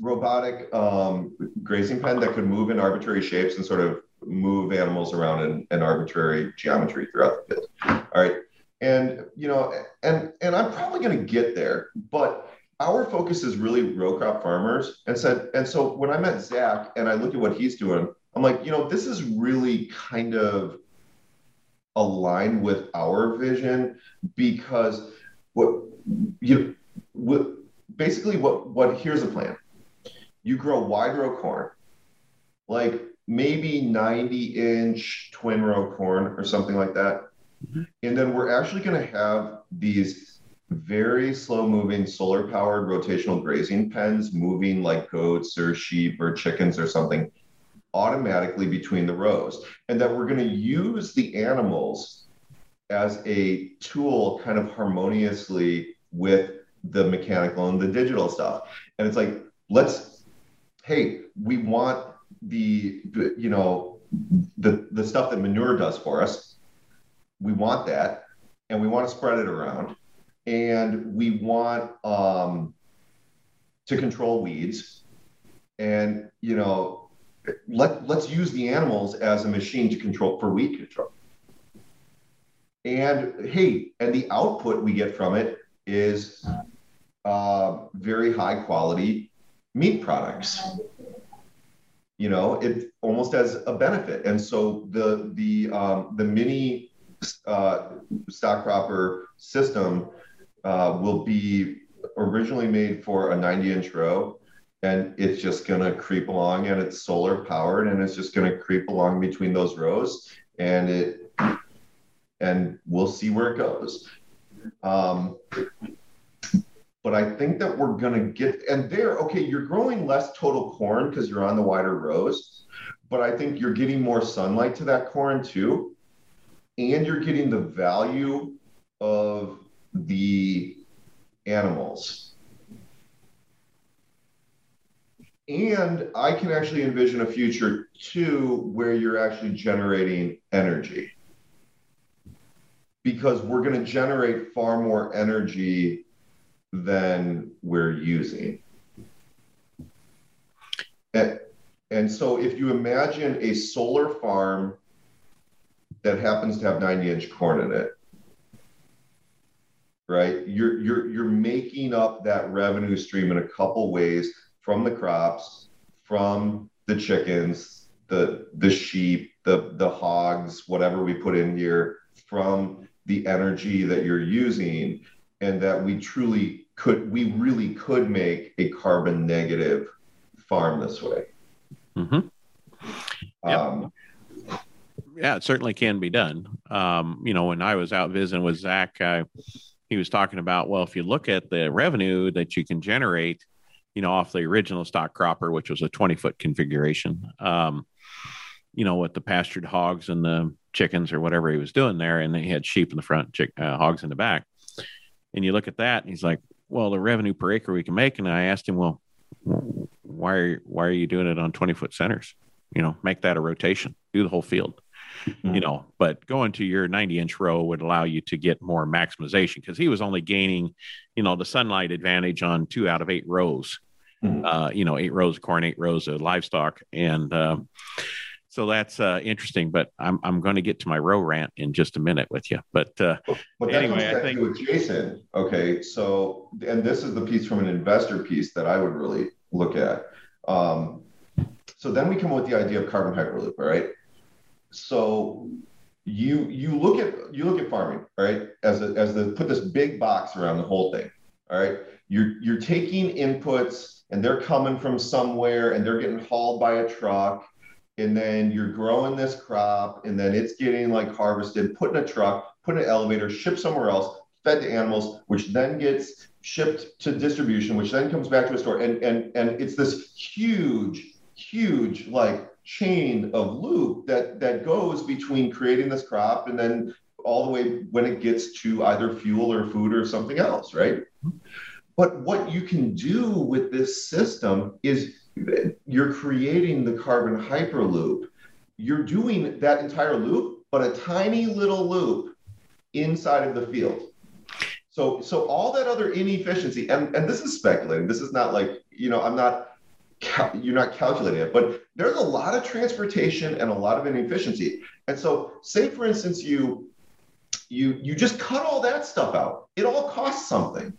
robotic um, grazing pen that could move in arbitrary shapes and sort of move animals around in, in arbitrary geometry throughout the field. All right. And you know, and and I'm probably going to get there, but our focus is really row crop farmers. And said, and so when I met Zach and I looked at what he's doing, I'm like, you know, this is really kind of aligned with our vision because what you what basically what what here's the plan. You grow wide row corn like maybe 90 inch twin row corn or something like that. Mm-hmm. and then we're actually going to have these very slow moving solar powered rotational grazing pens moving like goats or sheep or chickens or something automatically between the rows, and that we're going to use the animals as a tool kind of harmoniously with the mechanical and the digital stuff. And it's like, let's, hey, we want the, you know, the, the stuff that manure does for us. We want that, and we want to spread it around. And we want um, to control weeds. And, you know, let let's use the animals as a machine to control for weed control. And hey, and the output we get from it is uh, very high quality meat products. You know, it almost as a benefit. And so the the um, the mini uh, stock cropper system uh, will be originally made for a 90 inch row and it's just going to creep along and it's solar powered and it's just going to creep along between those rows and it and we'll see where it goes. Um, but i think that we're going to get and there okay you're growing less total corn because you're on the wider rows but i think you're getting more sunlight to that corn too. And you're getting the value of the animals And I can actually envision a future too where you're actually generating energy because we're going to generate far more energy than we're using. And, and so if you imagine a solar farm that happens to have 90 inch corn in it, right? You're, you're, you're making up that revenue stream in a couple ways from the crops, from the chickens, the the sheep, the the hogs, whatever we put in here, from the energy that you're using, and that we truly could, we really could make a carbon negative farm this way. Mm-hmm. Yep. Um, yeah, it certainly can be done. Um, you know, when I was out visiting with Zach, uh, he was talking about, well, if you look at the revenue that you can generate you know, off the original stock cropper, which was a 20 foot configuration. Um, you know, with the pastured hogs and the chickens or whatever he was doing there, and he had sheep in the front, chick, uh, hogs in the back. And you look at that, and he's like, "Well, the revenue per acre we can make." And I asked him, "Well, why why are you doing it on 20 foot centers? You know, make that a rotation, do the whole field." Mm-hmm. You know, but going to your 90 inch row would allow you to get more maximization because he was only gaining, you know, the sunlight advantage on two out of eight rows. Mm-hmm. Uh, you know, eight rows of corn, eight rows of livestock, and uh, so that's uh, interesting. But I'm I'm going to get to my row rant in just a minute with you. But uh, anyway, I think with Jason. Okay, so and this is the piece from an investor piece that I would really look at. Um, so then we come up with the idea of carbon hyperloop. All right. So you you look at you look at farming, right? As a, as the put this big box around the whole thing. All right. You're you're taking inputs and they're coming from somewhere and they're getting hauled by a truck and then you're growing this crop and then it's getting like harvested, put in a truck, put in an elevator, shipped somewhere else, fed to animals, which then gets shipped to distribution, which then comes back to a store. And and and it's this huge, huge like chain of loop that that goes between creating this crop and then all the way when it gets to either fuel or food or something else, right? But what you can do with this system is you're creating the carbon hyperloop. You're doing that entire loop, but a tiny little loop inside of the field. So, so all that other inefficiency, and, and this is speculating. This is not like, you know, I'm not, you're not calculating it, but there's a lot of transportation and a lot of inefficiency. And so, say for instance, you, you, you just cut all that stuff out. It all costs something,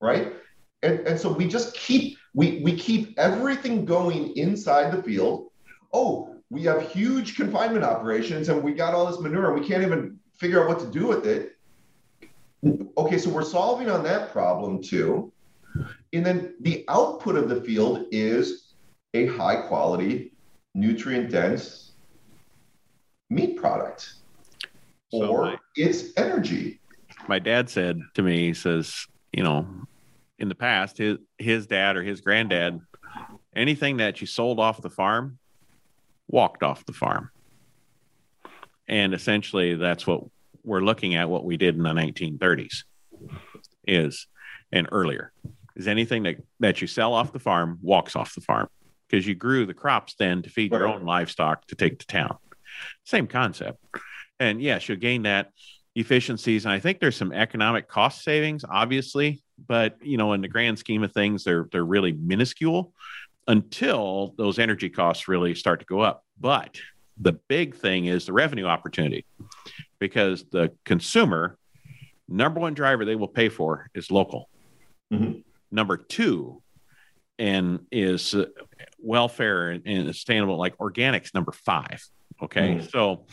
right? And, and so we just keep we, we keep everything going inside the field. Oh, we have huge confinement operations and we got all this manure and we can't even figure out what to do with it. Okay, so we're solving on that problem too. And then the output of the field is a high quality, nutrient dense meat product so or my, it's energy. My dad said to me, he says, you know, in the past, his his dad or his granddad, anything that you sold off the farm, walked off the farm. And essentially that's what we're looking at what we did in the 1930s is and earlier is anything that, that you sell off the farm walks off the farm because you grew the crops then to feed your own livestock to take to town. Same concept. And yes, you'll gain that efficiencies. And I think there's some economic cost savings, obviously, but you know, in the grand scheme of things, they're they're really minuscule until those energy costs really start to go up. But the big thing is the revenue opportunity because the consumer number one driver they will pay for is local. Mm-hmm. Number two, and is uh, welfare and, and sustainable like organics number five Okay, mm. so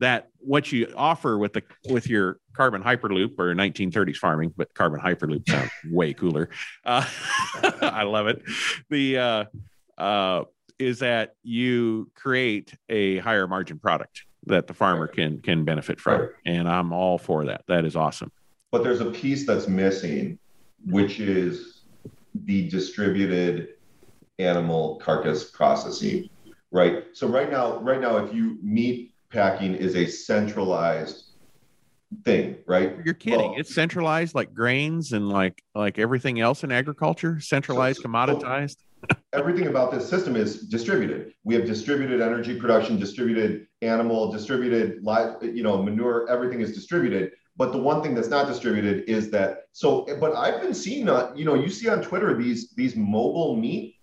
that what you offer with the with your carbon hyperloop or 1930s farming, but carbon hyperloop sounds way cooler. Uh, I love it. The uh, uh, is that you create a higher margin product that the farmer can can benefit from, right. and I'm all for that. That is awesome. But there's a piece that's missing, which is the distributed animal carcass processing right? So right now, right now, if you meat packing is a centralized thing, right? You're kidding. Well, it's centralized like grains and like like everything else in agriculture, centralized, so, commoditized. So everything about this system is distributed. We have distributed energy production, distributed animal, distributed live, you know, manure, everything is distributed. But the one thing that's not distributed is that so but I've been seeing uh, you know, you see on Twitter these these mobile meat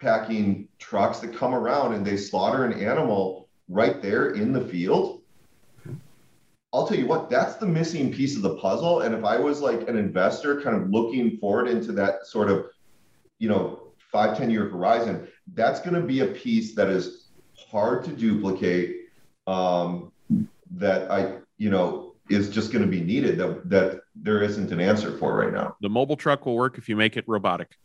packing trucks that come around and they slaughter an animal right there in the field. I'll tell you what, that's the missing piece of the puzzle. And if I was like an investor kind of looking forward into that sort of, you know, five ten year horizon, that's going to be a piece that is hard to duplicate. Um, that I, you know, is just going to be needed that, that there isn't an answer for right now. The mobile truck will work if you make it robotic.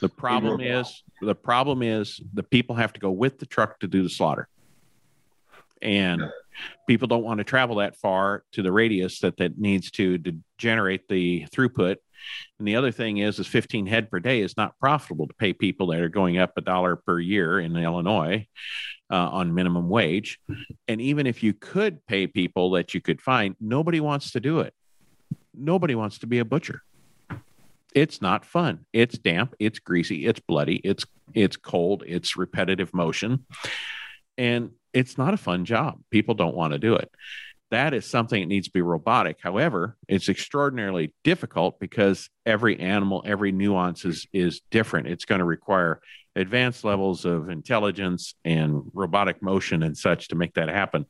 The problem is the problem is the people have to go with the truck to do the slaughter. And people don't want to travel that far to the radius that that needs to to generate the throughput. And the other thing is, is 15 head per day is not profitable to pay people that are going up a dollar per year in Illinois uh, on minimum wage. And even if you could pay people that you could find, nobody wants to do it. Nobody wants to be a butcher it's not fun. It's damp, it's greasy, it's bloody, it's it's cold, it's repetitive motion. And it's not a fun job. People don't want to do it. That is something that needs to be robotic. However, it's extraordinarily difficult because every animal, every nuance is, is different. It's going to require advanced levels of intelligence and robotic motion and such to make that happen.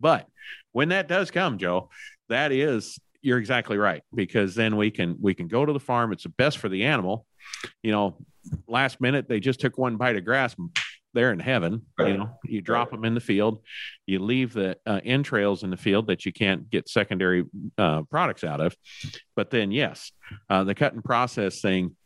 But when that does come, Joe, that is you're exactly right because then we can we can go to the farm. It's the best for the animal. You know, last minute they just took one bite of grass they're in heaven. Right. You know, you drop right. them in the field, you leave the uh, entrails in the field that you can't get secondary uh, products out of. But then, yes, uh, the cut and process thing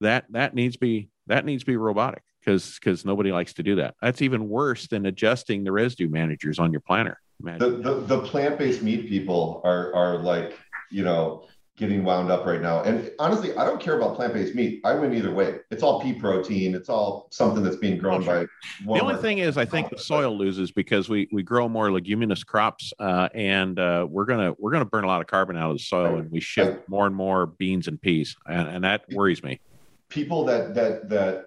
that that needs to be that needs to be robotic because because nobody likes to do that. That's even worse than adjusting the residue managers on your planter. The, the, the plant based meat people are are like you know getting wound up right now. And honestly, I don't care about plant-based meat. I win either way. It's all pea protein. It's all something that's being grown by. Walmart. The only thing is, I think the soil loses because we we grow more leguminous crops, uh, and uh, we're gonna we're gonna burn a lot of carbon out of the soil, and we shift more and more beans and peas, and, and that worries me. People that that that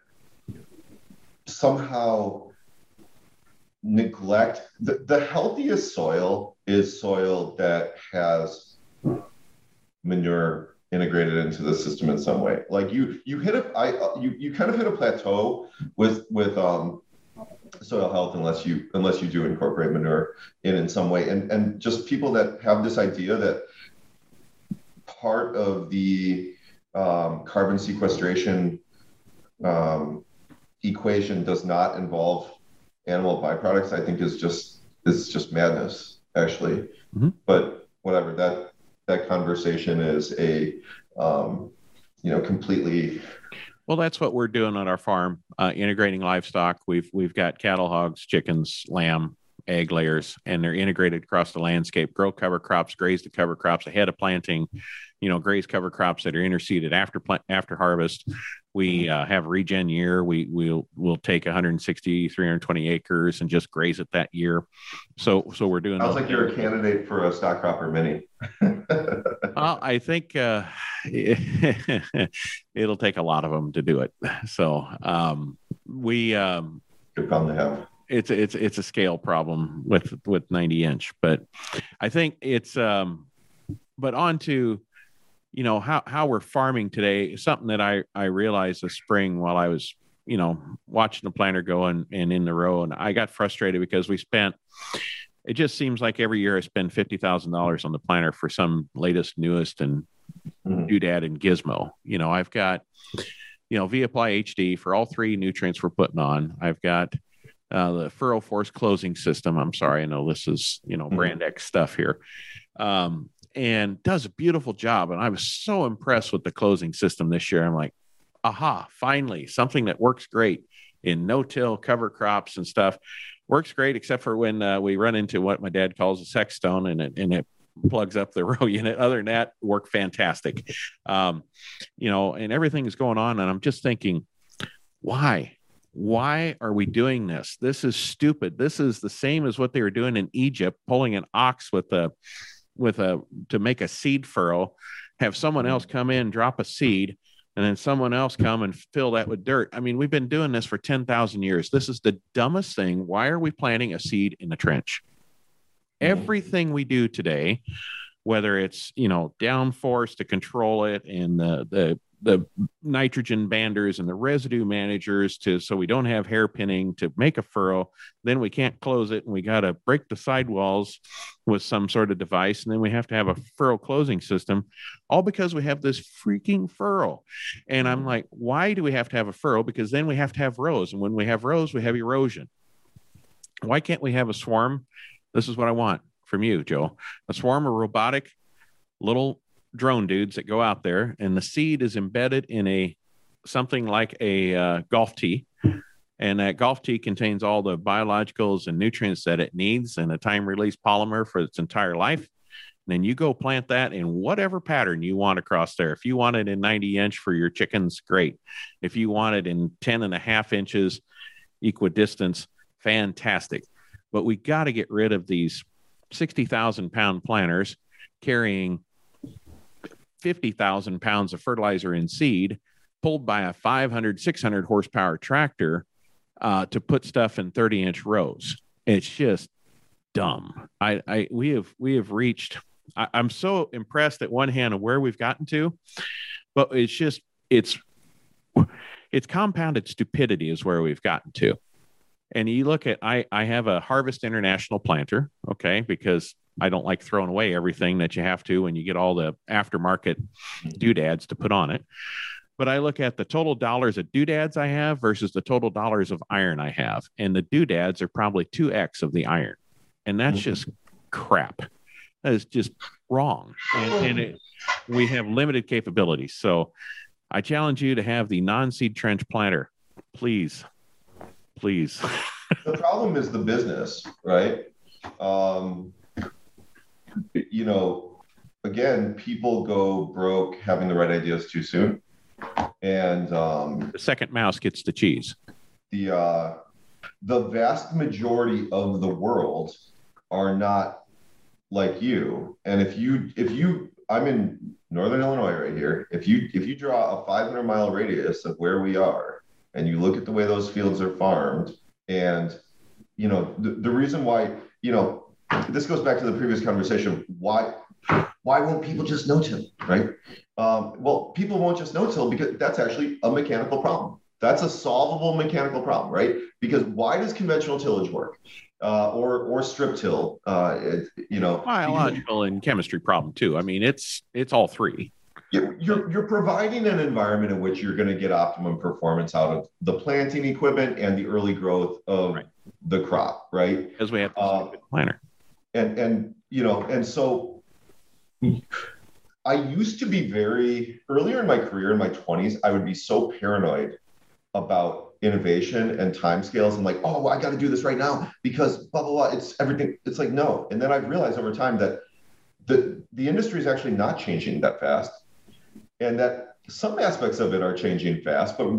somehow neglect the, the healthiest soil is soil that has manure integrated into the system in some way. Like you, you hit a, I, you, you kind of hit a plateau with with um, soil health unless you unless you do incorporate manure in in some way. And and just people that have this idea that part of the um, carbon sequestration um, equation does not involve animal byproducts. I think is just is just madness actually. Mm-hmm. But whatever that that conversation is a um, you know completely well that's what we're doing on our farm uh, integrating livestock. We've we've got cattle hogs chickens lamb egg layers and they're integrated across the landscape. Grow cover crops graze the cover crops ahead of planting you know graze cover crops that are interseeded after plant after harvest. We uh, have regen year. We we'll we'll take 160 320 acres and just graze it that year. So so we're doing sounds like you're a candidate for a stock cropper mini. Well i think uh, it'll take a lot of them to do it. So um, we um, good problem to have it's it's it's a scale problem with with 90 inch but i think it's um but on to you know how how we're farming today something that i i realized this spring while i was you know watching the planter go and, and in the row and i got frustrated because we spent it just seems like every year i spend $50000 on the planter for some latest newest and mm-hmm. doodad and gizmo you know i've got you know V apply hd for all three nutrients we're putting on i've got uh, the furrow force closing system i'm sorry i know this is you know mm-hmm. brand x stuff here um, and does a beautiful job. And I was so impressed with the closing system this year. I'm like, aha, finally, something that works great in no till cover crops and stuff. Works great, except for when uh, we run into what my dad calls a sex stone and it, and it plugs up the row unit. Other than that, work fantastic. Um, you know, and everything is going on. And I'm just thinking, why? Why are we doing this? This is stupid. This is the same as what they were doing in Egypt, pulling an ox with a with a to make a seed furrow, have someone else mm. come in, drop a seed, and then someone else come and fill that with dirt. I mean, we've been doing this for 10,000 years. This is the dumbest thing. Why are we planting a seed in a trench? Mm. Everything we do today, whether it's, you know, downforce to control it and the, the the nitrogen banders and the residue managers to so we don't have hairpinning to make a furrow. Then we can't close it and we got to break the sidewalls with some sort of device. And then we have to have a furrow closing system all because we have this freaking furrow. And i'm mm. like why do we have to have a furrow? Because then we have to have rows. And when we have rows we have erosion. Why can't we have a swarm? This is what i want from you joe. A swarm of robotic little drone dudes that go out there, and the seed is embedded in a something like a uh, golf tee. And that golf tee contains all the biologicals and nutrients that it needs and a time release polymer for its entire life. And then you go plant that in whatever pattern you want across there. If you want it in 90 inch for your chickens, great. If you want it in 10 and a half inches equidistance, fantastic. But we got to get rid of these 60,000 pound planters carrying 50,000 pounds of fertilizer in seed pulled by a 500, 600 horsepower tractor uh, to put stuff in 30 inch rows. It's just dumb. I, I we have we have reached. I, I'm so impressed at one hand of where we've gotten to, but it's just it's it's compounded stupidity is where we've gotten to. And you look at I I have a Harvest International planter, okay, because I don't like throwing away everything that you have to when you get all the aftermarket doodads to put on it. But I look at the total dollars of doodads I have versus the total dollars of iron I have. And the doodads are probably 2x of the iron. And that's mm-hmm. just crap. That is just wrong. And, and it, we have limited capabilities. So I challenge you to have the non seed trench planter. Please. Please. the problem is the business, right? Um, you know, again, people go broke having the right ideas too soon. And um, the second mouse gets the cheese. The uh, the vast majority of the world are not like you. And if you if you I'm in northern Illinois right here. If you if you draw a 500 mile radius of where we are, and you look at the way those fields are farmed, and you know the, the reason why you know this goes back to the previous conversation. Why why won't people just no-till, right? Um, well, people won't just no-till because that's actually a mechanical problem. That's a solvable mechanical problem, right? Because why does conventional tillage work? Uh, or or strip till, uh, it, you know, biological and chemistry problem too. I mean, it's it's all three. You're, you're, you're providing an environment in which you're going to get optimum performance out of the planting equipment and the early growth of right. the crop, right? Because we have uh, planter and and you know and so i used to be very earlier in my career in my 20s i would be so paranoid about innovation and timescales. And like oh i got to do this right now because blah blah blah it's everything it's like no. And then i've realized over time that the the industry is actually not changing that fast and that some aspects of it are changing fast but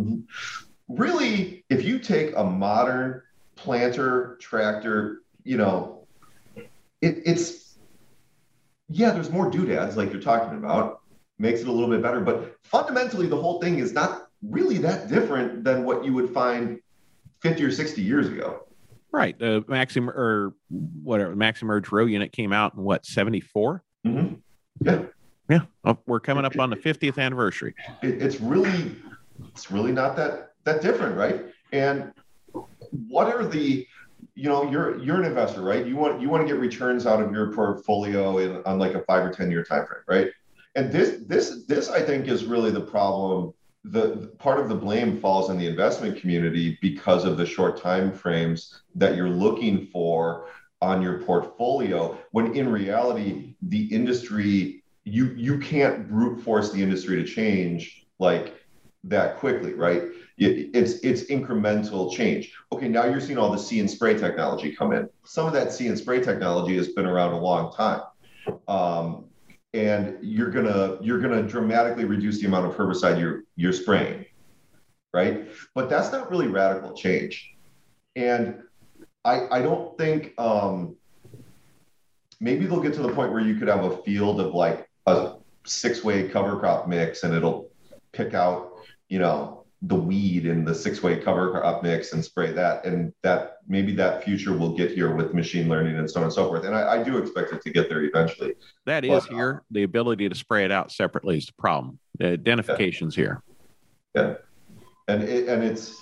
really if you take a modern planter tractor you know it, it's yeah, there's more doodads like you're talking about, makes it a little bit better, but fundamentally the whole thing is not really that different than what you would find 50 or 60 years ago. Right. The Maxim or whatever Maxemerge row unit came out in what 74. Mm-hmm. Yeah. Yeah. We're coming up on the 50th anniversary. It, it's really, it's really not that that different, right? And what are the you know you're you're an investor right? You want you want to get returns out of your portfolio in on like a five or ten year time frame right? And this this this i think is really the problem. The, the part of the blame falls on the investment community because of the short time frames that you're looking for on your portfolio when in reality the industry you you can't brute force the industry to change like that quickly right it's it's incremental change. Okay, now you're seeing all the see and spray technology come in. Some of that see and spray technology has been around a long time, um, and you're gonna you're gonna dramatically reduce the amount of herbicide you're you're spraying, right? But that's not really radical change, and I I don't think um, maybe they'll get to the point where you could have a field of like a six way cover crop mix, and it'll pick out you know the weed in the six-way cover crop mix and spray that and that maybe that future will get here with machine learning and so on and so forth. And i, I do expect it to get there eventually. That is but, here. The ability to spray it out separately is the problem. The identifications yeah. here. Yeah. And it, and it's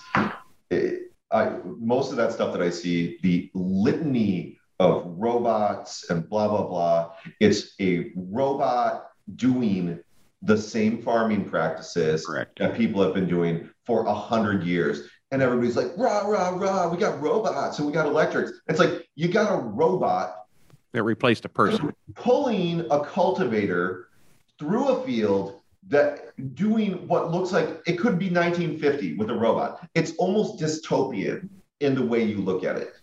it, I, most of that stuff that i see the litany of robots and blah blah blah it's a robot doing the same farming practices Correct. that people have been doing for a hundred years. And everybody's like, rah, rah, rah, we got robots and we got electrics. It's like you got a robot that replaced a person pulling a cultivator through a field that doing what looks like it could be 1950 with a robot. It's almost dystopian in the way you look at it.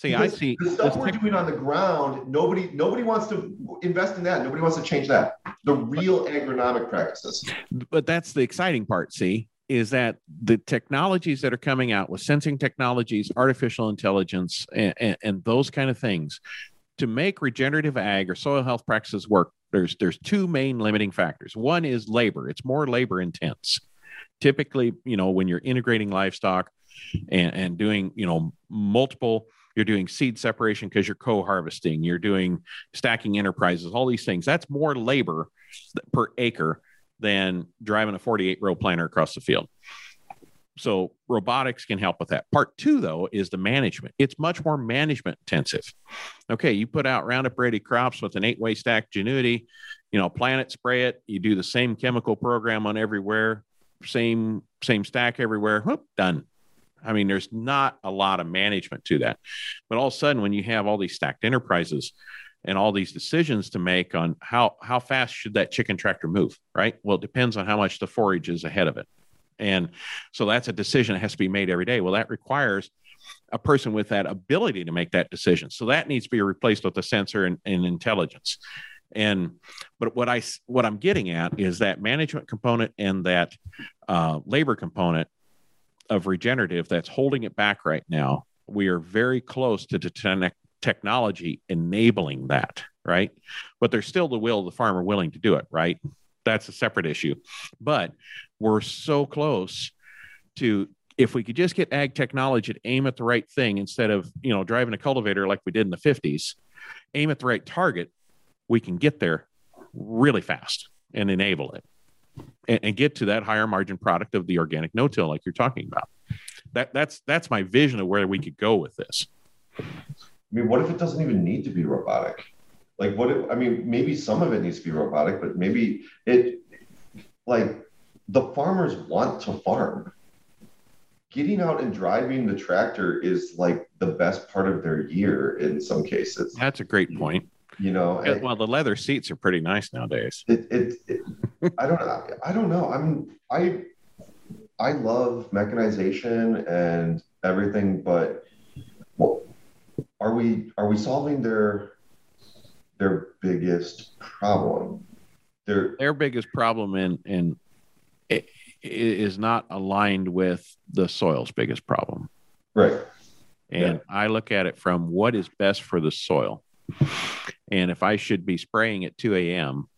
See, because I see the stuff we're doing on the ground. Nobody, nobody wants to invest in that. Nobody wants to change that. The real agronomic practices. But that's the exciting part. See, is that the technologies that are coming out with sensing technologies, artificial intelligence, and, and, and those kind of things to make regenerative ag or soil health practices work. There's there's two main limiting factors. One is labor. It's more labor intense. Typically, you know, when you're integrating livestock and, and doing, you know, multiple you're doing seed separation because you're co-harvesting, you're doing stacking enterprises, all these things. That's more labor per acre than driving a 48 row planter across the field. So robotics can help with that. Part two, though, is the management. It's much more management intensive. Okay, you put out Roundup ready crops with an eight way stack Genuity, you know, plant it, spray it. You do the same chemical program on everywhere, same same stack everywhere. Whoop, done. I mean, there's not a lot of management to that. But all of a sudden, when you have all these stacked enterprises and all these decisions to make on how how fast should that chicken tractor move, right? Well, it depends on how much the forage is ahead of it. And so that's a decision that has to be made every day. Well, that requires a person with that ability to make that decision. So that needs to be replaced with a sensor and, and intelligence. And but what I what I'm getting at is that management component and that uh, labor component of regenerative that's holding it back right now. We are very close to the te- technology enabling that, right? But there's still the will of the farmer willing to do it, right? That's a separate issue. But we're so close to if we could just get ag technology to aim at the right thing instead of you know driving a cultivator like we did in the 50s aim at the right target we can get there really fast and enable it and, and get to that higher margin product of the organic no-till like you're talking about. That that's that's my vision of where we could go with this. I mean what if it doesn't even need to be robotic? Like what if, i mean maybe some of it needs to be robotic but maybe it like the farmers want to farm. Getting out and driving the tractor is like the best part of their year in some cases. That's a great point. You know yeah, well the leather seats are pretty nice nowadays. It, it, it i don't know i don't know i'm i i love mechanization and everything but well, are we are we solving their their biggest problem their their biggest problem in in is not aligned with the soil's biggest problem right and yeah. i look at it from what is best for the soil and if I should be spraying at 2 a.m.,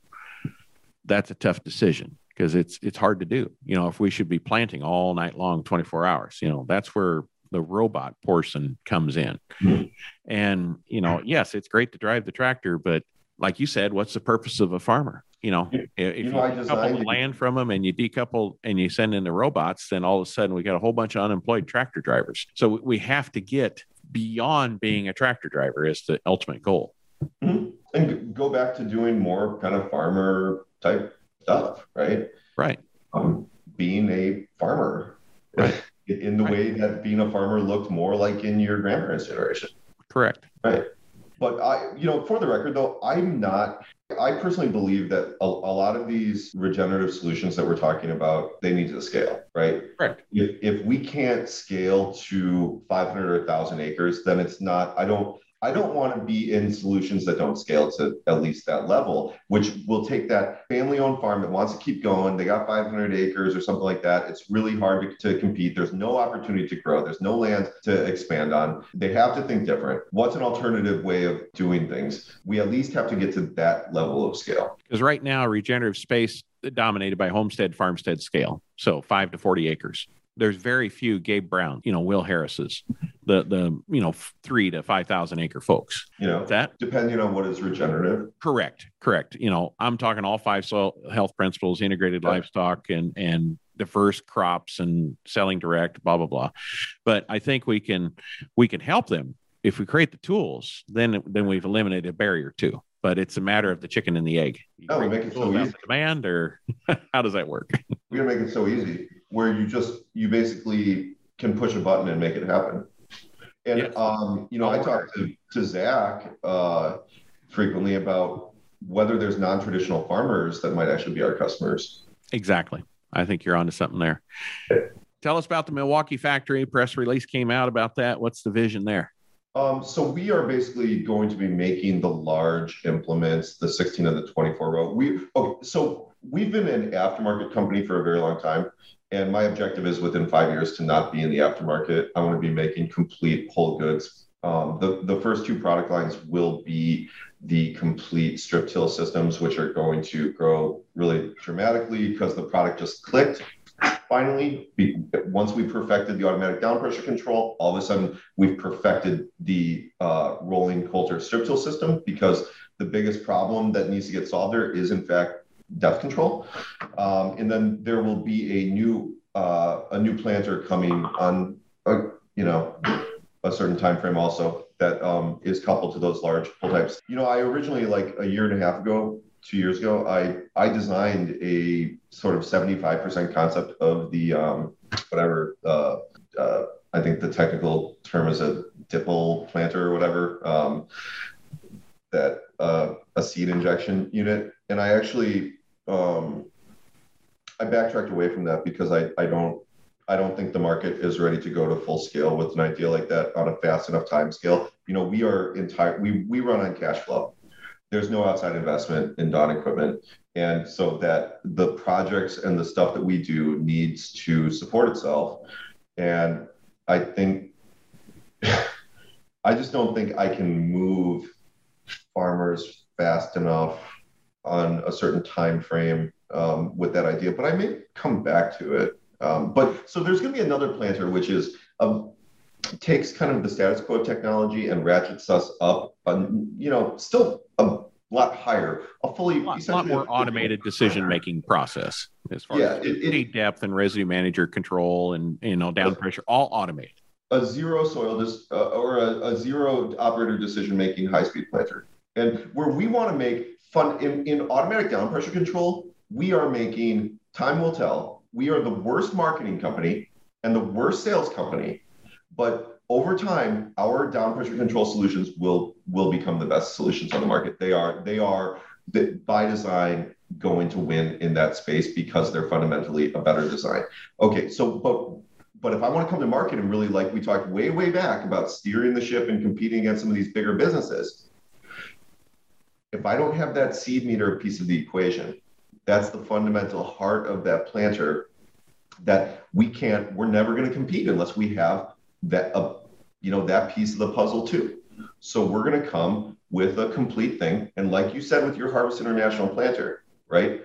that's a tough decision because it's it's hard to do. You know, if we should be planting all night long, 24 hours, you know, that's where the robot portion comes in. Mm-hmm. And, you know, yes, it's great to drive the tractor, but like you said, what's the purpose of a farmer? You know, if you, know, you decouple the land from them and you decouple and you send in the robots, then all of a sudden we got a whole bunch of unemployed tractor drivers. So we have to get beyond being a tractor driver is the ultimate goal. Mm-hmm. And go back to doing more kind of farmer type stuff, right? Right. Um, being a farmer right. in the right. way that being a farmer looked more like in your grandparents' generation. Correct. Right. But I, you know, for the record though, I'm not, I personally believe that a, a, lot of these regenerative solutions that we're talking about, they need to scale, right? Correct. If, if we can't scale to 500 or 1,000 acres, then it's not, I don't, I don't want to be in solutions that don't scale to at least that level, which will take that family owned farm that wants to keep going. They got 500 acres or something like that. It's really hard to, to, compete. There's no opportunity to grow, there's no land to expand on. They have to think different. What's an alternative way of doing things? We at least have to get to that level of scale. Because right now, regenerative space dominated by homestead farmstead scale. So five to 40 acres there's very few Gabe Brown, you know, Will Harris's, the the you know three to five thousand acre folks. You know that depending on what is regenerative. Correct, correct. You know, I'm talking all five soil health principles, integrated livestock, and and diverse crops and selling direct, blah blah blah. But I think we can we can help them if we create the tools. Then then we've eliminated a barrier too. But it's a matter of the chicken and the egg. You oh, we make it so easy. Demand, or how does that work? We're gonna make it so easy where you just you basically can push a button and make it happen. And yes. um, you know, I talk to to Zach uh, frequently about whether there's non-traditional farmers that might actually be our customers. Exactly. I think you're onto something there. Tell us about the Milwaukee factory. Press release came out about that. What's the vision there? Um, so we are basically going to be making the large implements, the 16 and the 24 row. We okay, so we've been an aftermarket company for a very long time. And my objective is within five years to not be in the aftermarket. I want to be making complete whole goods. Um, the, the first two product lines will be the complete strip till systems, which are going to grow really dramatically because the product just clicked. finally, once we perfected the automatic down pressure control, all of a sudden we've perfected the uh, rolling Coulter strip till system because the biggest problem that needs to get solved there is in fact depth control. Um, and then there will be a new uh, a new planter coming on, a, you know, a certain time frame also that um, is coupled to those large pull types. You know, I originally like a year and a half ago two years ago, I I designed a sort of 75% concept of the um, whatever uh, uh, I think the technical term is a dibble planter or whatever um, that uh, a seed injection unit, and I actually um, I backtracked away from that because I I don't I don't think the market is ready to go to full scale with an idea like that on a fast enough time scale. You know, we are entire we we run on cash flow there's no outside investment in Dawn equipment. And so that the projects and the stuff that we do needs to support itself. And I think, I just don't think I can move farmers fast enough on a certain time frame um, with that idea, but I may come back to it. Um, but so there's going to be another planter, which is a, um, takes kind of the status quo technology and ratchets us up, um, you know, still a lot higher, a fully, a lot, lot more automated decision making process as far yeah, as it, it, depth and residue manager control and you know down pressure, all automated. A zero soil dis, uh, or a, a zero operator decision making high speed planter, and where we want to make fun in, in automatic down pressure control, we are making time will tell. We are the worst marketing company and the worst sales company, but over time, our down pressure control solutions will will become the best solutions on the market. They are they are by design going to win in that space because they're fundamentally a better design. Okay, so but but if I want to come to market and really like we talked way way back about steering the ship and competing against some of these bigger businesses, if I don't have that seed meter piece of the equation, that's the fundamental heart of that planter that we can't we're never going to compete unless we have that uh, you know that piece of the puzzle too. So we're going to come with a complete thing, and like you said with your Harvest International planter, right?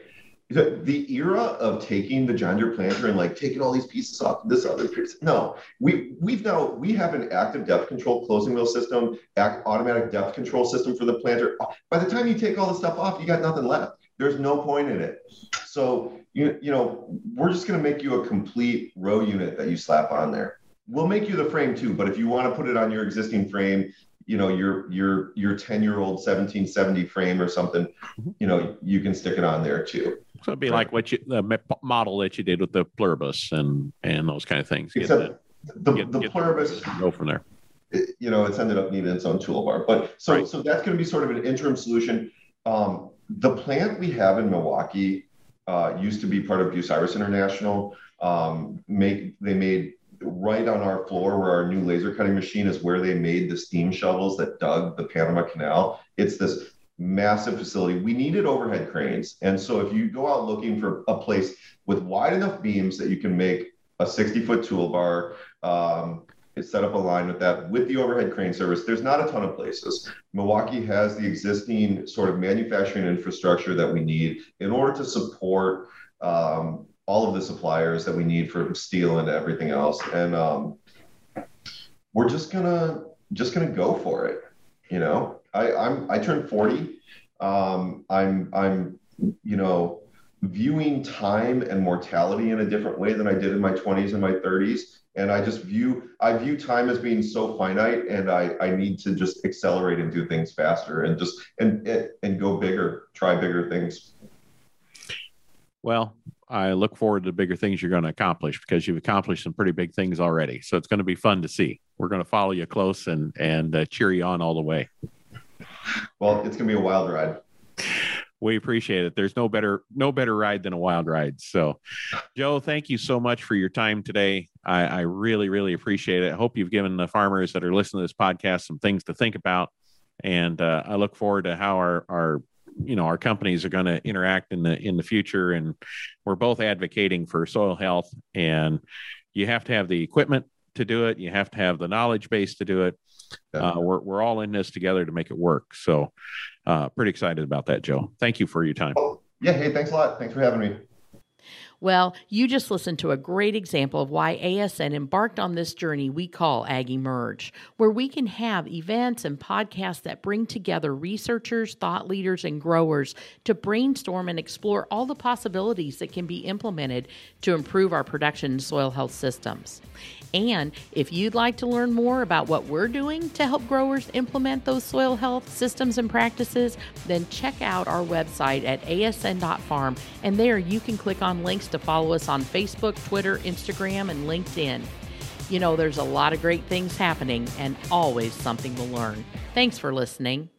The, the era of taking the John Deere planter and like taking all these pieces off this other piece. No, we we've now we have an active depth control closing wheel system, act, automatic depth control system for the planter. By the time you take all the stuff off, you got nothing left. There's no point in it. So you you know we're just going to make you a complete row unit that you slap on there we'll make you the frame too. But if you want to put it on your existing frame, you know, your your your 10 year old 1770 frame or something, mm-hmm. you know, you can stick it on there too. So it'd be right. like what you the model that you did with the pluribus and and those kind of things. Except the, get, the get pluribus go from there. It, you know, it's ended up needing its own toolbar. But so right. so that's going to be sort of an interim solution. Um, the plant we have in Milwaukee uh, used to be part of Bucyrus International. Um, make they made right on our floor where our new laser cutting machine is where they made the steam shovels that dug the Panama Canal. It's this massive facility. We needed overhead cranes. And so if you go out looking for a place with wide enough beams that you can make a 60 foot toolbar, um, set up a line with that with the overhead crane service. There's not a ton of places. Milwaukee has the existing sort of manufacturing infrastructure that we need in order to support um, all of the suppliers that we need for steel and everything else. And um, we're just gonna just gonna go for it. You know, I, I'm I turned 40. Um, I'm I'm you know viewing time and mortality in a different way than I did in my 20s and my 30s. And I just view I view time as being so finite, and I I need to just accelerate and do things faster and just and and go bigger, try bigger things. Well, I look forward to bigger things you're going to accomplish because you've accomplished some pretty big things already. So it's going to be fun to see. We're going to follow you close and and uh, cheer you on all the way. Well, it's going to be a wild ride. We appreciate it. There's no better no better ride than a wild ride. So, Joe, thank you so much for your time today. I, I really really appreciate it. I hope you've given the farmers that are listening to this podcast some things to think about, and uh, I look forward to how our our you know our companies are going to interact in the in the future and we're both advocating for soil health and you have to have the equipment to do it you have to have the knowledge base to do it uh, we're, we're all in this together to make it work. So uh, pretty excited about that joe. Thank you for your time. Yeah hey thanks a lot. Thanks for having me. Well, you just listened to a great example of why ASN embarked on this journey we call Ag Merge, where we can have events and podcasts that bring together researchers, thought leaders, and growers to brainstorm and explore all the possibilities that can be implemented to improve our production and soil health systems. And if you'd like to learn more about what we're doing to help growers implement those soil health systems and practices, then check out our website at asn.farm. And there you can click on links to follow us on Facebook, Twitter, Instagram, and LinkedIn. You know, there's a lot of great things happening and always something to learn. Thanks for listening.